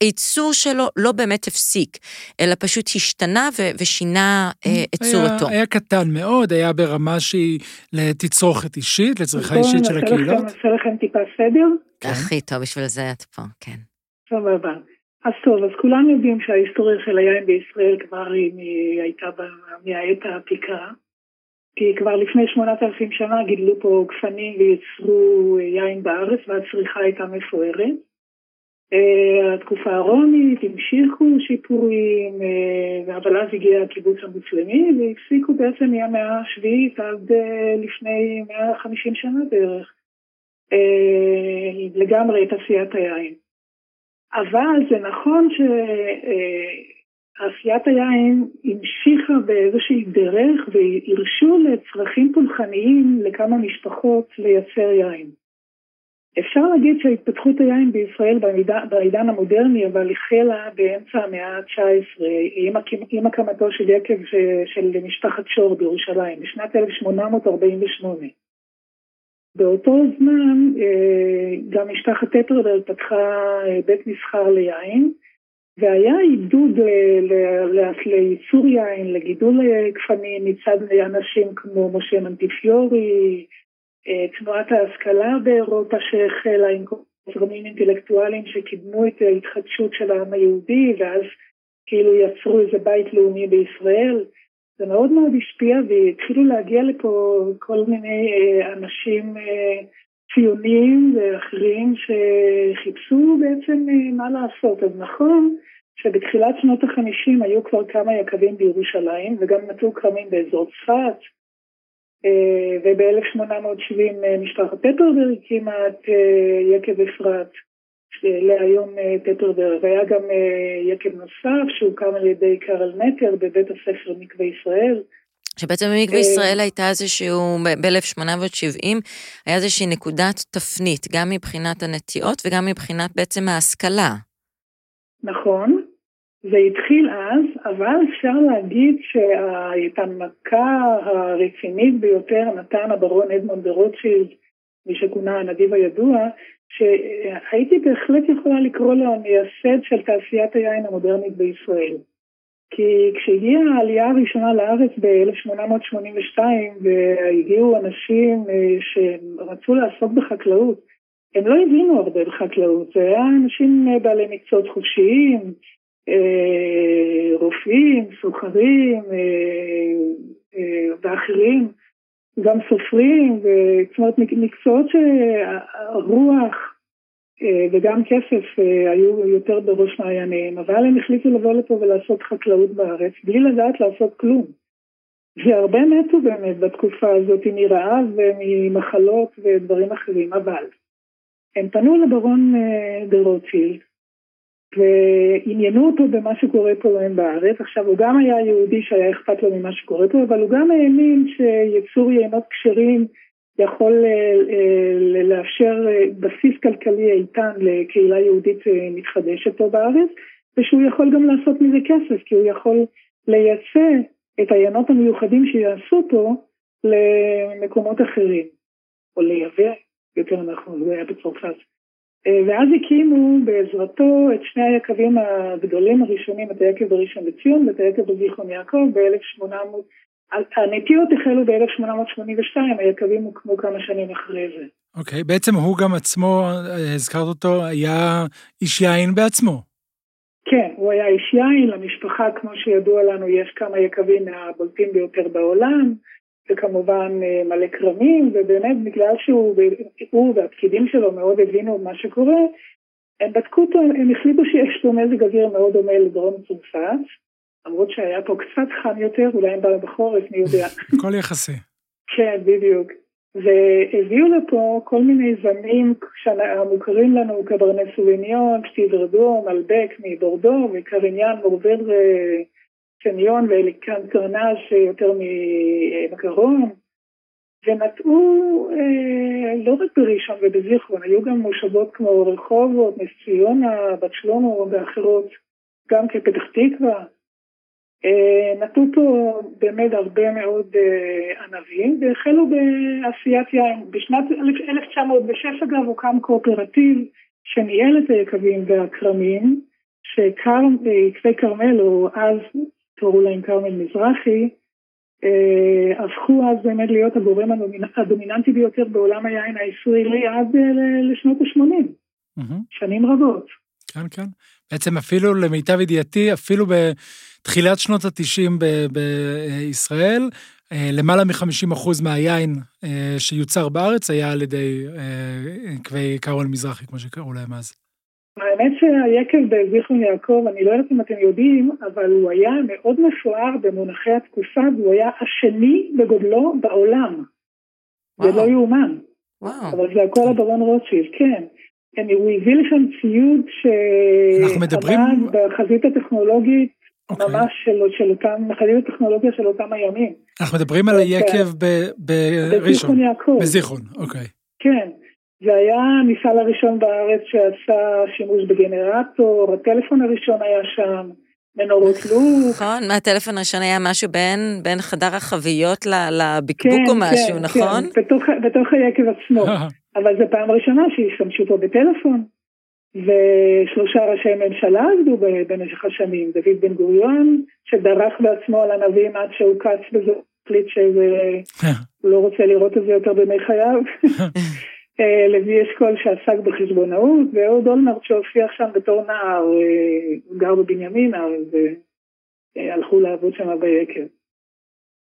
הייצור שלו לא באמת הפסיק, אלא פשוט השתנה ו- ושינה אה, את צורתו. היה קטן מאוד, היה ברמה שהיא לתצרוכת אישית, לצריכה נכון, אישית של הקהילות. בואו נעשה לכם טיפה סדר. כן. הכי טוב, בשביל זה את פה, כן. סבבה. אז טוב, אז כולם יודעים שההיסטוריה של היין בישראל כבר היא הייתה מהעת העתיקה. כי כבר לפני שמונת אלפים שנה גידלו פה גפנים וייצרו יין בארץ והצריכה הייתה מפוארת. אה, התקופה הרומית, המשיכו שיפורים, אה, אבל אז הגיע הקיבוץ המוסלמי והפסיקו בעצם מהמאה השביעית עד אה, לפני 150 שנה בערך לגמרי את עשיית היין. אבל זה נכון שעשיית היין המשיכה באיזושהי דרך והרשו לצרכים פולחניים לכמה משפחות לייצר יין. אפשר להגיד שהתפתחות היין בישראל בעידן המודרני, אבל החלה באמצע המאה ה-19 עם, עם הקמתו של יקב של משפחת שור בירושלים, בשנת 1848. באותו זמן אה, גם משפחת טטרברג פתחה אה, בית מסחר ליין, והיה עידוד לייצור יין, לגידול אה, גפנים מצד אנשים כמו משה מנטיפיורי, אה, תנועת ההשכלה באירופה שהחלה עם זרמים אינטלקטואליים שקידמו את ההתחדשות של העם היהודי ואז כאילו יצרו איזה בית לאומי בישראל. זה מאוד מאוד השפיע והתחילו להגיע לפה כל מיני אה, אנשים אה, ציוניים ואחרים שחיפשו בעצם מה לעשות. אז נכון שבתחילת שנות החמישים היו כבר כמה יקבים בירושלים וגם מצאו כרמים באזור צפת. אה, וב-1870 אה, משפחת פטרברג הקימה את אה, יקב אפרת, להיום פטרברג, והיה גם יקב נוסף שהוקם על ידי קרל נטר בבית הספר מקווה ישראל. שבעצם במקווה ישראל הייתה איזשהו, ב-1870, היה איזושהי נקודת תפנית, גם מבחינת הנטיעות וגם מבחינת בעצם ההשכלה. נכון, זה התחיל אז, אבל אפשר להגיד שאת המכה הרצינית ביותר נתן הברון אדמונד רוטשילד, מי שכונה הנדיב הידוע, שהייתי בהחלט יכולה לקרוא לו המייסד של תעשיית היין המודרנית בישראל. כי כשהגיעה העלייה הראשונה לארץ ב-1882 והגיעו אנשים אה, שרצו לעסוק בחקלאות, הם לא הבינו הרבה בחקלאות, זה היה אנשים אה, בעלי מקצועות חופשיים, רופאים, סוחרים אה, אה, ואחרים, גם סופרים, זאת אומרת מקצועות שהרוח וגם כסף היו יותר בראש מעייניהם, אבל הם החליטו לבוא לפה ולעשות חקלאות בארץ בלי לדעת לעשות כלום. והרבה מתו באמת בתקופה הזאת מרעב וממחלות ודברים אחרים, אבל הם פנו לברון דה רוטשילד ועניינו אותו במה שקורה פה להם בארץ. עכשיו, הוא גם היה יהודי שהיה אכפת לו ממה שקורה פה, אבל הוא גם האמין שיצור יינות כשרים יכול אה, אה, לאפשר אה, בסיס כלכלי איתן לקהילה יהודית מתחדשת פה בארץ, ושהוא יכול גם לעשות מזה כסף, כי הוא יכול לייצא את היינות המיוחדים שיעשו פה למקומות אחרים, או לייבא, יותר נכון, זה היה בצרפת. אה, ואז הקימו בעזרתו את שני היקבים הגדולים הראשונים, את היקב בראשון לציון ואת היקב בזיכרון יעקב ב-1800, הנטיות החלו ב-1882, היקבים הוקמו כמה שנים אחרי זה. אוקיי, okay, בעצם הוא גם עצמו, אה, הזכרת אותו, היה איש יין בעצמו. כן, הוא היה איש יין, למשפחה, כמו שידוע לנו, יש כמה יקבים מהבולטים ביותר בעולם. וכמובן אה, מלא כרמים, ובאמת בגלל שהוא הוא והפקידים שלו מאוד הבינו מה שקורה, הם בדקו אותו, הם החליטו שיש פה מזג אוויר מאוד דומה לדרום צרפת, למרות שהיה פה קצת חם יותר, אולי הם באו בחורף, מי יודע. <laughs> הכל יחסי. כן, בדיוק. והביאו לפה כל מיני זנים המוכרים לנו קברנט סוביניון, פטי ורדו, מלבק מבורדו וקריניאן מורבר סניון ואליקן קרנז' יותר ממקרון. ונטעו אה, לא רק בראשון ובזיכרון, היו גם מושבות כמו רחובות, נס ציונה, בת שלמה ואחרות, גם כפתח תקווה. אה, נטעו פה באמת הרבה מאוד אה, ענבים והחלו בעשיית יין. בשנת 1906 אגב הוקם קואופרטיב שניהל את היקבים והכרמים, שעקבי כרמל, או אז קראו להם כרמל מזרחי, אה, הפכו אז באמת להיות הגורם הדומיננטי ביותר בעולם היין הישראלי עד לשנות ה-80, שנים רבות. כן, כן. בעצם אפילו למיטב ידיעתי, אפילו בתחילת שנות ה-90 בישראל, אה, למעלה מ-50% מהיין אה, שיוצר בארץ היה על ידי עקבי קרול מזרחי, כמו שקראו להם אז. האמת שהיקב בזיכרון יעקב, אני לא יודעת אם אתם יודעים, אבל הוא היה מאוד מפואר במונחי התקופה, והוא היה השני בגודלו בעולם. וואו. זה לא יאומן. אבל זה הכל הברון רוטשילד, כן. הוא הביא לכם ציוד שעמד בחזית הטכנולוגית okay. אוקיי. ממש של, של אותם, בחזית הטכנולוגיה של אותם הימים. אנחנו מדברים על היקב בראשון. בזיכרון יעקב. בזיכרון, אוקיי. כן. זה היה המפעל הראשון בארץ שעשה שימוש בגנרטור, הטלפון הראשון היה שם, מנורות <laughs> לוק. נכון, מה הטלפון הראשון היה משהו בין, בין חדר החביות לבקבוק כן, או משהו, כן, נכון? כן, בתוך, בתוך היקב עצמו. <laughs> אבל זו פעם ראשונה שהשתמשו פה בטלפון. ושלושה ראשי ממשלה עבדו במשך השנים, דוד בן גוריון, שדרך בעצמו על ענבים עד שהוא קץ בזה, החליט שהוא לא רוצה לראות את זה יותר בימי חייו. <laughs> אה, לוי אשכול שעסק בחשבונאות, ואהוד אולמרט שהופיע שם בתור נער, אה, גר בבנימינה, והלכו לעבוד שם ביקר.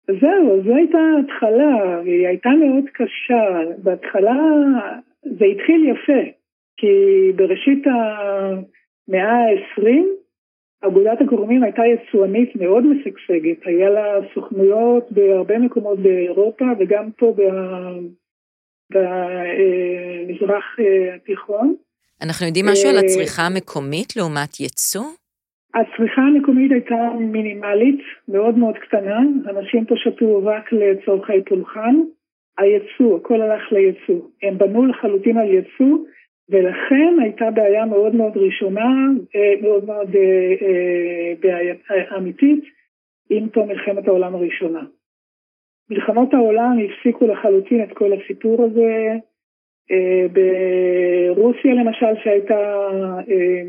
זהו, זו הייתה התחלה, והיא הייתה מאוד קשה. בהתחלה זה התחיל יפה, כי בראשית המאה ה-20, אגודת הגורמים הייתה יצואנית מאוד משגשגת, היה לה סוכנויות בהרבה מקומות באירופה וגם פה במזרח אה, התיכון. אנחנו יודעים משהו על אה, הצריכה המקומית לעומת ייצוא? הצריכה המקומית הייתה מינימלית, מאוד מאוד קטנה, אנשים פה שתו רק לצורכי פולחן. הייצוא, הכל הלך לייצוא. הם בנו לחלוטין על ייצוא, ולכן הייתה בעיה מאוד מאוד ראשונה, אה, מאוד מאוד בעיה אמיתית, עם תום מלחמת העולם הראשונה. מלחמות העולם הפסיקו לחלוטין את כל הסיפור הזה. אה, ברוסיה למשל, שהייתה אה,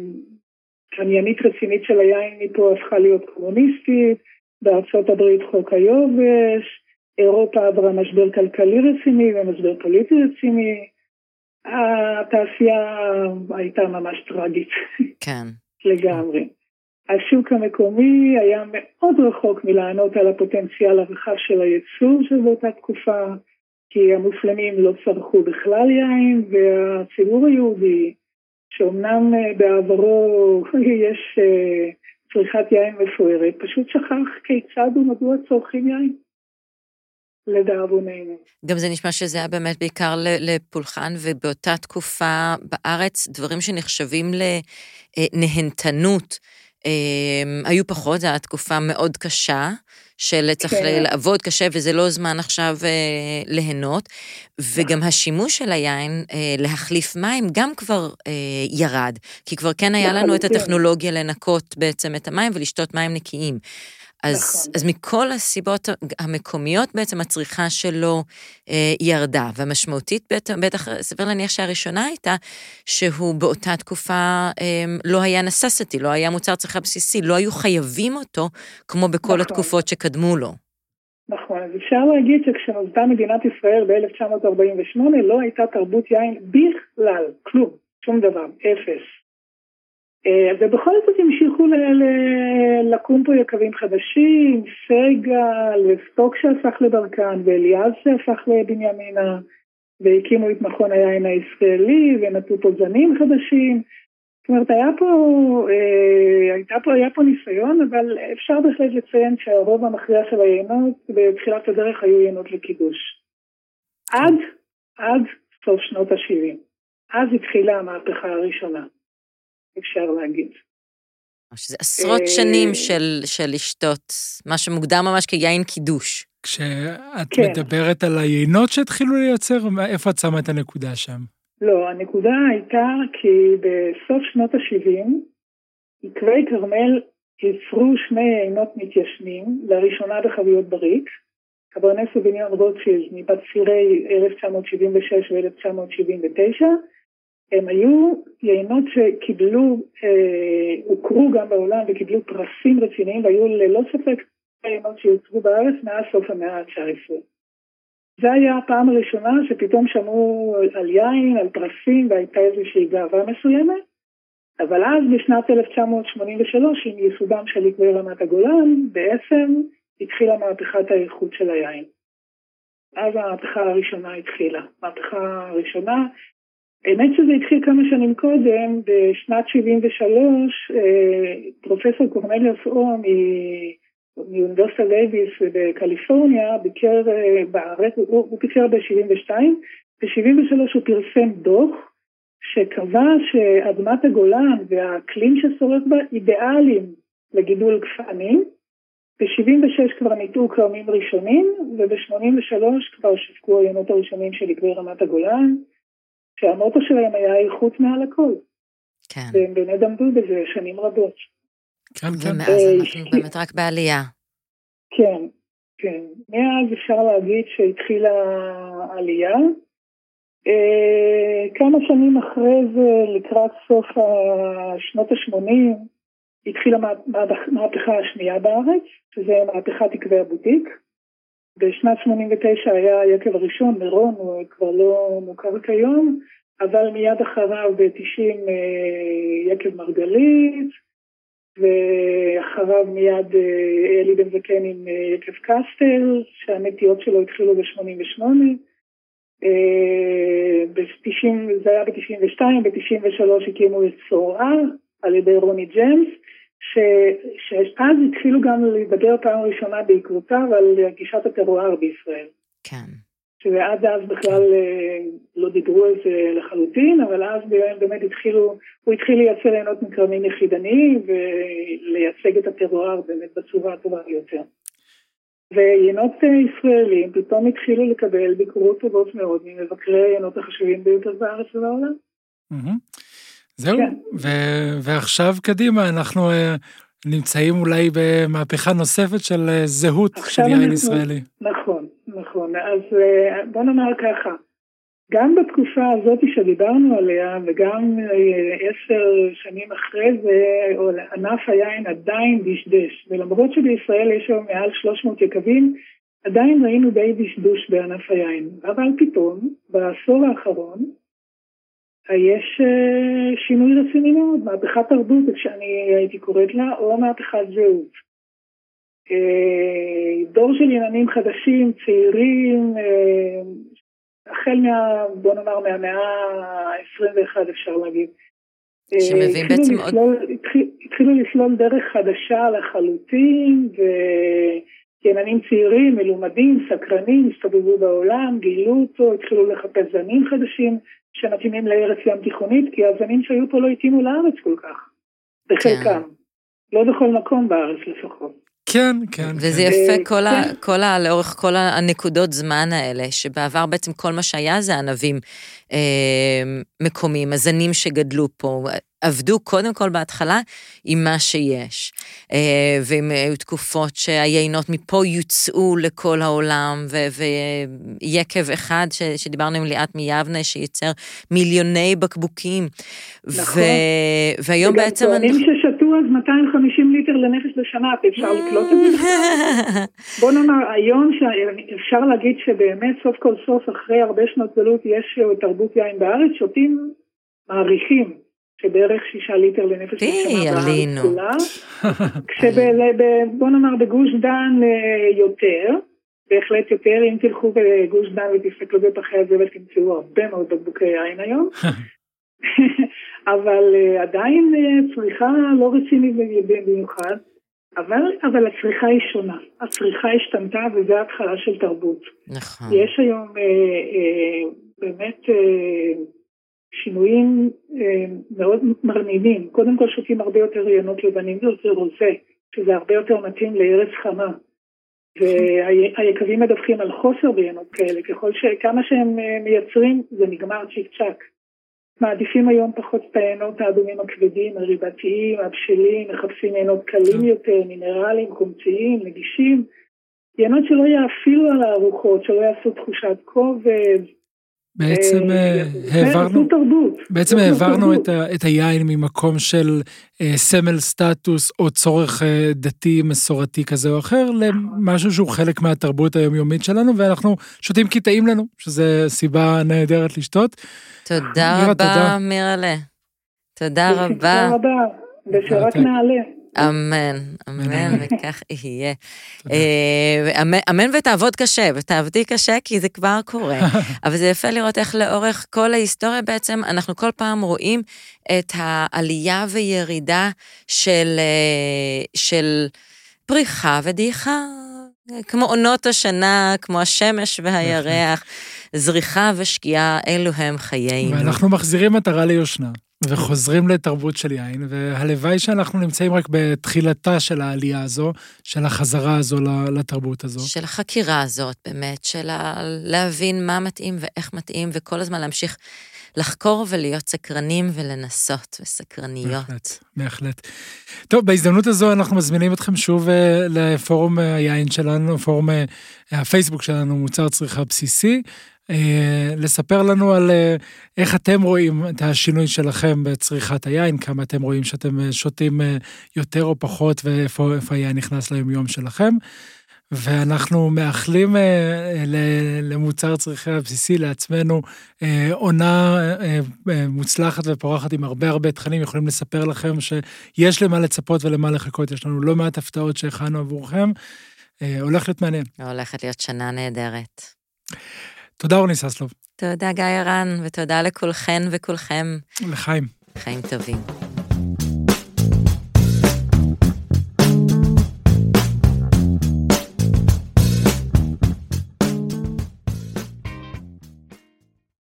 קניינית רצינית של היין, מפה הפכה להיות קומוניסטית, בארצות הברית חוק היובש, אירופה עברה משבר כלכלי רציני ומשבר פוליטי רציני. התעשייה הייתה ממש טרגית. כן. לגמרי. השוק המקומי היה מאוד רחוק מלענות על הפוטנציאל הרחב של הייצור של באותה תקופה, כי המוסלמים לא צרכו בכלל יין, והציבור היהודי, שאומנם אה, בעברו <laughs> יש אה, צריכת יין מפוארת, פשוט שכח כיצד ומדוע צורכים יין. לדאבוננו. גם זה נשמע שזה היה באמת בעיקר לפולחן, ובאותה תקופה בארץ דברים שנחשבים לנהנתנות. אמ, היו פחות, זו הייתה תקופה מאוד קשה, של צריך כן. לעבוד קשה וזה לא זמן עכשיו אה, ליהנות, וגם השימוש של היין אה, להחליף מים גם כבר אה, ירד, כי כבר כן היה לנו את הטכנולוגיה לנקות בעצם את המים ולשתות מים נקיים. אז, נכון. אז מכל הסיבות המקומיות בעצם הצריכה שלו אה, ירדה, והמשמעותית בטח, בטח סביר להניח שהראשונה הייתה שהוא באותה תקופה אה, לא היה נססטי, לא היה מוצר צריכה בסיסי, לא היו חייבים אותו כמו בכל נכון. התקופות שקדמו לו. נכון, אז אפשר להגיד שכשנוסדה מדינת ישראל ב-1948 לא הייתה תרבות יין בכלל, כלום, שום דבר, אפס. אה, ובכל זאת המשיכו לקום פה יקבים חדשים, סגל וסטוק שהפך לברקן ואליעז שהפך לבנימינה והקימו את מכון היין הישראלי ונטו פה זנים חדשים אומרת, היה פה, אה, הייתה פה, היה פה ניסיון, אבל אפשר בהחלט לציין שהרוב המכריע של היינות בתחילת הדרך היו יינות לקידוש. עד, עד סוף שנות ה-70. אז התחילה המהפכה הראשונה, אפשר להגיד. שזה עשרות שנים של, של לשתות, מה שמוגדר ממש כיין קידוש. כשאת כן. מדברת על היינות שהתחילו לייצר, איפה את שמה את הנקודה שם? לא, הנקודה הייתה כי בסוף שנות ה-70, עקבי כרמל יצרו שני יינות מתיישנים, לראשונה בחביות בריק, קברנס ובניון רוטשילד מבצירי 1976 ו-1979, הם היו יינות שקיבלו, אה, הוכרו גם בעולם וקיבלו פרסים רציניים והיו ללא ספק יינות שיוצרו בארץ מאז סוף המאה ה-19. זה היה הפעם הראשונה שפתאום שמעו על יין, על פרסים והייתה איזושהי גאווה מסוימת, אבל אז בשנת 1983 עם ייסודם של עקבי רמת הגולן בעצם התחילה מהפכת האיכות של היין. אז המהפכה הראשונה התחילה. המהפכה הראשונה האמת שזה התחיל כמה שנים קודם, בשנת 73, אה, פרופסור קורנליוס אור מאוניברסיטה דייוויס בקליפורניה, ביקר אה, בארץ, הוא, הוא ביקר ב-72, ב-73 הוא פרסם דוח שקבע שאדמת הגולן והאקלים ששורף בה אידיאליים לגידול גפנים. ב-76 כבר ניטעו כרמים ראשונים, וב-83 כבר שווקו העיינות הראשונים של עקבי רמת הגולן. שהמוטו שלהם היה איכות מעל הכל. כן. והם באמת עמדו בזה שנים רבות. כן, כן. ומאז אה, אנחנו באמת רק בעלייה. כן, כן. מאז אפשר להגיד שהתחילה עלייה. אה, כמה שנים אחרי זה, לקראת סוף שנות ה-80, התחילה המהפכה השנייה בארץ, שזה מהפכת עקבי הבוטיק. בשנת 89 היה היקב הראשון, מירון, הוא כבר לא מוכר כיום, אבל מיד אחריו ב-90 אה, יקב מרגלית, ואחריו מיד אה, אלי בן זקן עם אה, יקב קסטל, שהנטיות שלו התחילו ב-88. זה היה ב-92, ב-93 הקימו את סורה על ידי רוני ג'מס, שאז התחילו גם לדבר פעם ראשונה בעקבותיו על גישת הטרואר בישראל. כן. שעד אז בכלל אה, לא דיברו על זה לחלוטין, אבל אז באמת התחילו, הוא התחיל לייצר עינות מכרמים יחידניים ולייצג את הטרואר באמת בצורה הטובה ביותר. ויינות אה, ישראלים פתאום התחילו לקבל ביקורות טובות מאוד ממבקרי היינות החשובים ביותר בארץ ובעולם. זהו, כן. ו- ועכשיו קדימה, אנחנו uh, נמצאים אולי במהפכה נוספת של uh, זהות של יין אנחנו, ישראלי. נכון, נכון. אז uh, בוא נאמר ככה, גם בתקופה הזאת שדיברנו עליה, וגם עשר שנים אחרי זה, ענף היין עדיין דשדש. ולמרות שבישראל יש היום מעל 300 יקבים, עדיין ראינו די דשדוש בענף היין. אבל פתאום, בעשור האחרון, יש אה, שינוי רציני מאוד, מהפכת תרבות, שאני הייתי קוראת לה, או מהפכת זהות. אה, דור של עניינים חדשים, צעירים, אה, החל מה, בוא נאמר, מהמאה ה-21 אפשר להגיד. שמבין בעצם לסלול, עוד... התחילו לסלול דרך חדשה לחלוטין, ועניינים צעירים, מלומדים, סקרנים, הסתובבו בעולם, גילו אותו, התחילו לחפש זנים חדשים. שמתאימים לארץ ים תיכונית, כי הזנים שהיו פה לא התאימו לארץ כל כך, בחלקם. כן. לא בכל מקום בארץ לפחות. כן, כן. וזה כן. יפה כל, ה, כן. כל ה, לאורך כל הנקודות זמן האלה, שבעבר בעצם כל מה שהיה זה ענבים אה, מקומיים, הזנים שגדלו פה, עבדו קודם כל בהתחלה עם מה שיש. אה, ואם היו תקופות שהיינות מפה יוצאו לכל העולם, ויקב אחד ש, שדיברנו עם ליאת מיבנה, שייצר מיליוני בקבוקים. נכון. ו, והיום בעצם... וגם טוענים ששתו אז 250 ליטר לנפש בשנה, אפשר לקלוט את זה? <laughs> בוא נאמר, היום אפשר להגיד שבאמת סוף כל סוף, אחרי הרבה שנות גלות, יש תרבות יין בארץ, שותים מעריכים. שבערך שישה ליטר לנפש בשנה בארץ כולה, כשבוא נאמר בגוש דן אה, יותר, בהחלט יותר, אם תלכו בגוש דן ותסתכלו בפחי הזבל תמצאו הרבה מאוד בקבוקי יין היום, <laughs> אבל uh, עדיין uh, צריכה לא רצינית במיוחד, אבל, אבל הצריכה היא שונה. הצריכה השתנתה וזה התחלה של תרבות. נכון. יש היום uh, uh, באמת uh, שינויים uh, מאוד מרנינים. קודם כל שותים הרבה יותר רעיונות לבנים ויותר רוזה, שזה הרבה יותר מתאים לארץ חמה. והיקבים מדווחים על חוסר בעיינות כאלה, ככל שכמה שהם מייצרים זה נגמר צ'יק צ'אק. מעדיפים היום פחות את העיינות האדומים הכבדים, הריבתיים, הבשלים, מחפשים עיינות קלים יותר, מינרלים, קומציים, נגישים. עיינות שלא יאפילו על הארוחות, שלא יעשו תחושת כובד, בעצם אה, העברנו, בעצם העברנו את, ה, את היין ממקום של אה, סמל סטטוס או צורך אה, דתי מסורתי כזה או אחר למשהו שהוא חלק מהתרבות היומיומית שלנו ואנחנו שותים כי טעים לנו, שזה סיבה נהדרת לשתות. תודה רבה מירלה. תודה רבה. תודה רבה, ושרק נעלה. אמן, אמן, וכך יהיה. אה, אמן ותעבוד קשה, ותעבדי קשה, כי זה כבר קורה. <laughs> אבל זה יפה לראות איך לאורך כל ההיסטוריה בעצם, אנחנו כל פעם רואים את העלייה וירידה של, אה, של פריחה ודעיכה, כמו עונות השנה, כמו השמש והירח, זריחה ושקיעה, אלו הם חיינו. ואנחנו מחזירים מטרה ליושנה. וחוזרים לתרבות של יין, והלוואי שאנחנו נמצאים רק בתחילתה של העלייה הזו, של החזרה הזו לתרבות הזו. של החקירה הזאת, באמת, של להבין מה מתאים ואיך מתאים, וכל הזמן להמשיך לחקור ולהיות סקרנים ולנסות, וסקרניות. בהחלט, בהחלט. טוב, בהזדמנות הזו אנחנו מזמינים אתכם שוב אה, לפורום אה, היין שלנו, פורום אה, הפייסבוק שלנו, מוצר צריכה בסיסי. אה, לספר לנו על אה, איך אתם רואים את השינוי שלכם בצריכת היין, כמה אתם רואים שאתם אה, שותים יותר או פחות ואיפה היין נכנס ליומיום שלכם. ואנחנו מאחלים למוצר צריכה הבסיסי לעצמנו עונה מוצלחת ופורחת עם הרבה הרבה תכנים, יכולים לספר לכם שיש למה לצפות ולמה לחכות, יש לנו לא מעט הפתעות שהכנו עבורכם. הולך להיות מעניין. הולכת להיות שנה נהדרת. תודה רוני ססלוב. תודה גיא ערן, ותודה לכולכן וכולכם. לחיים. חיים טובים.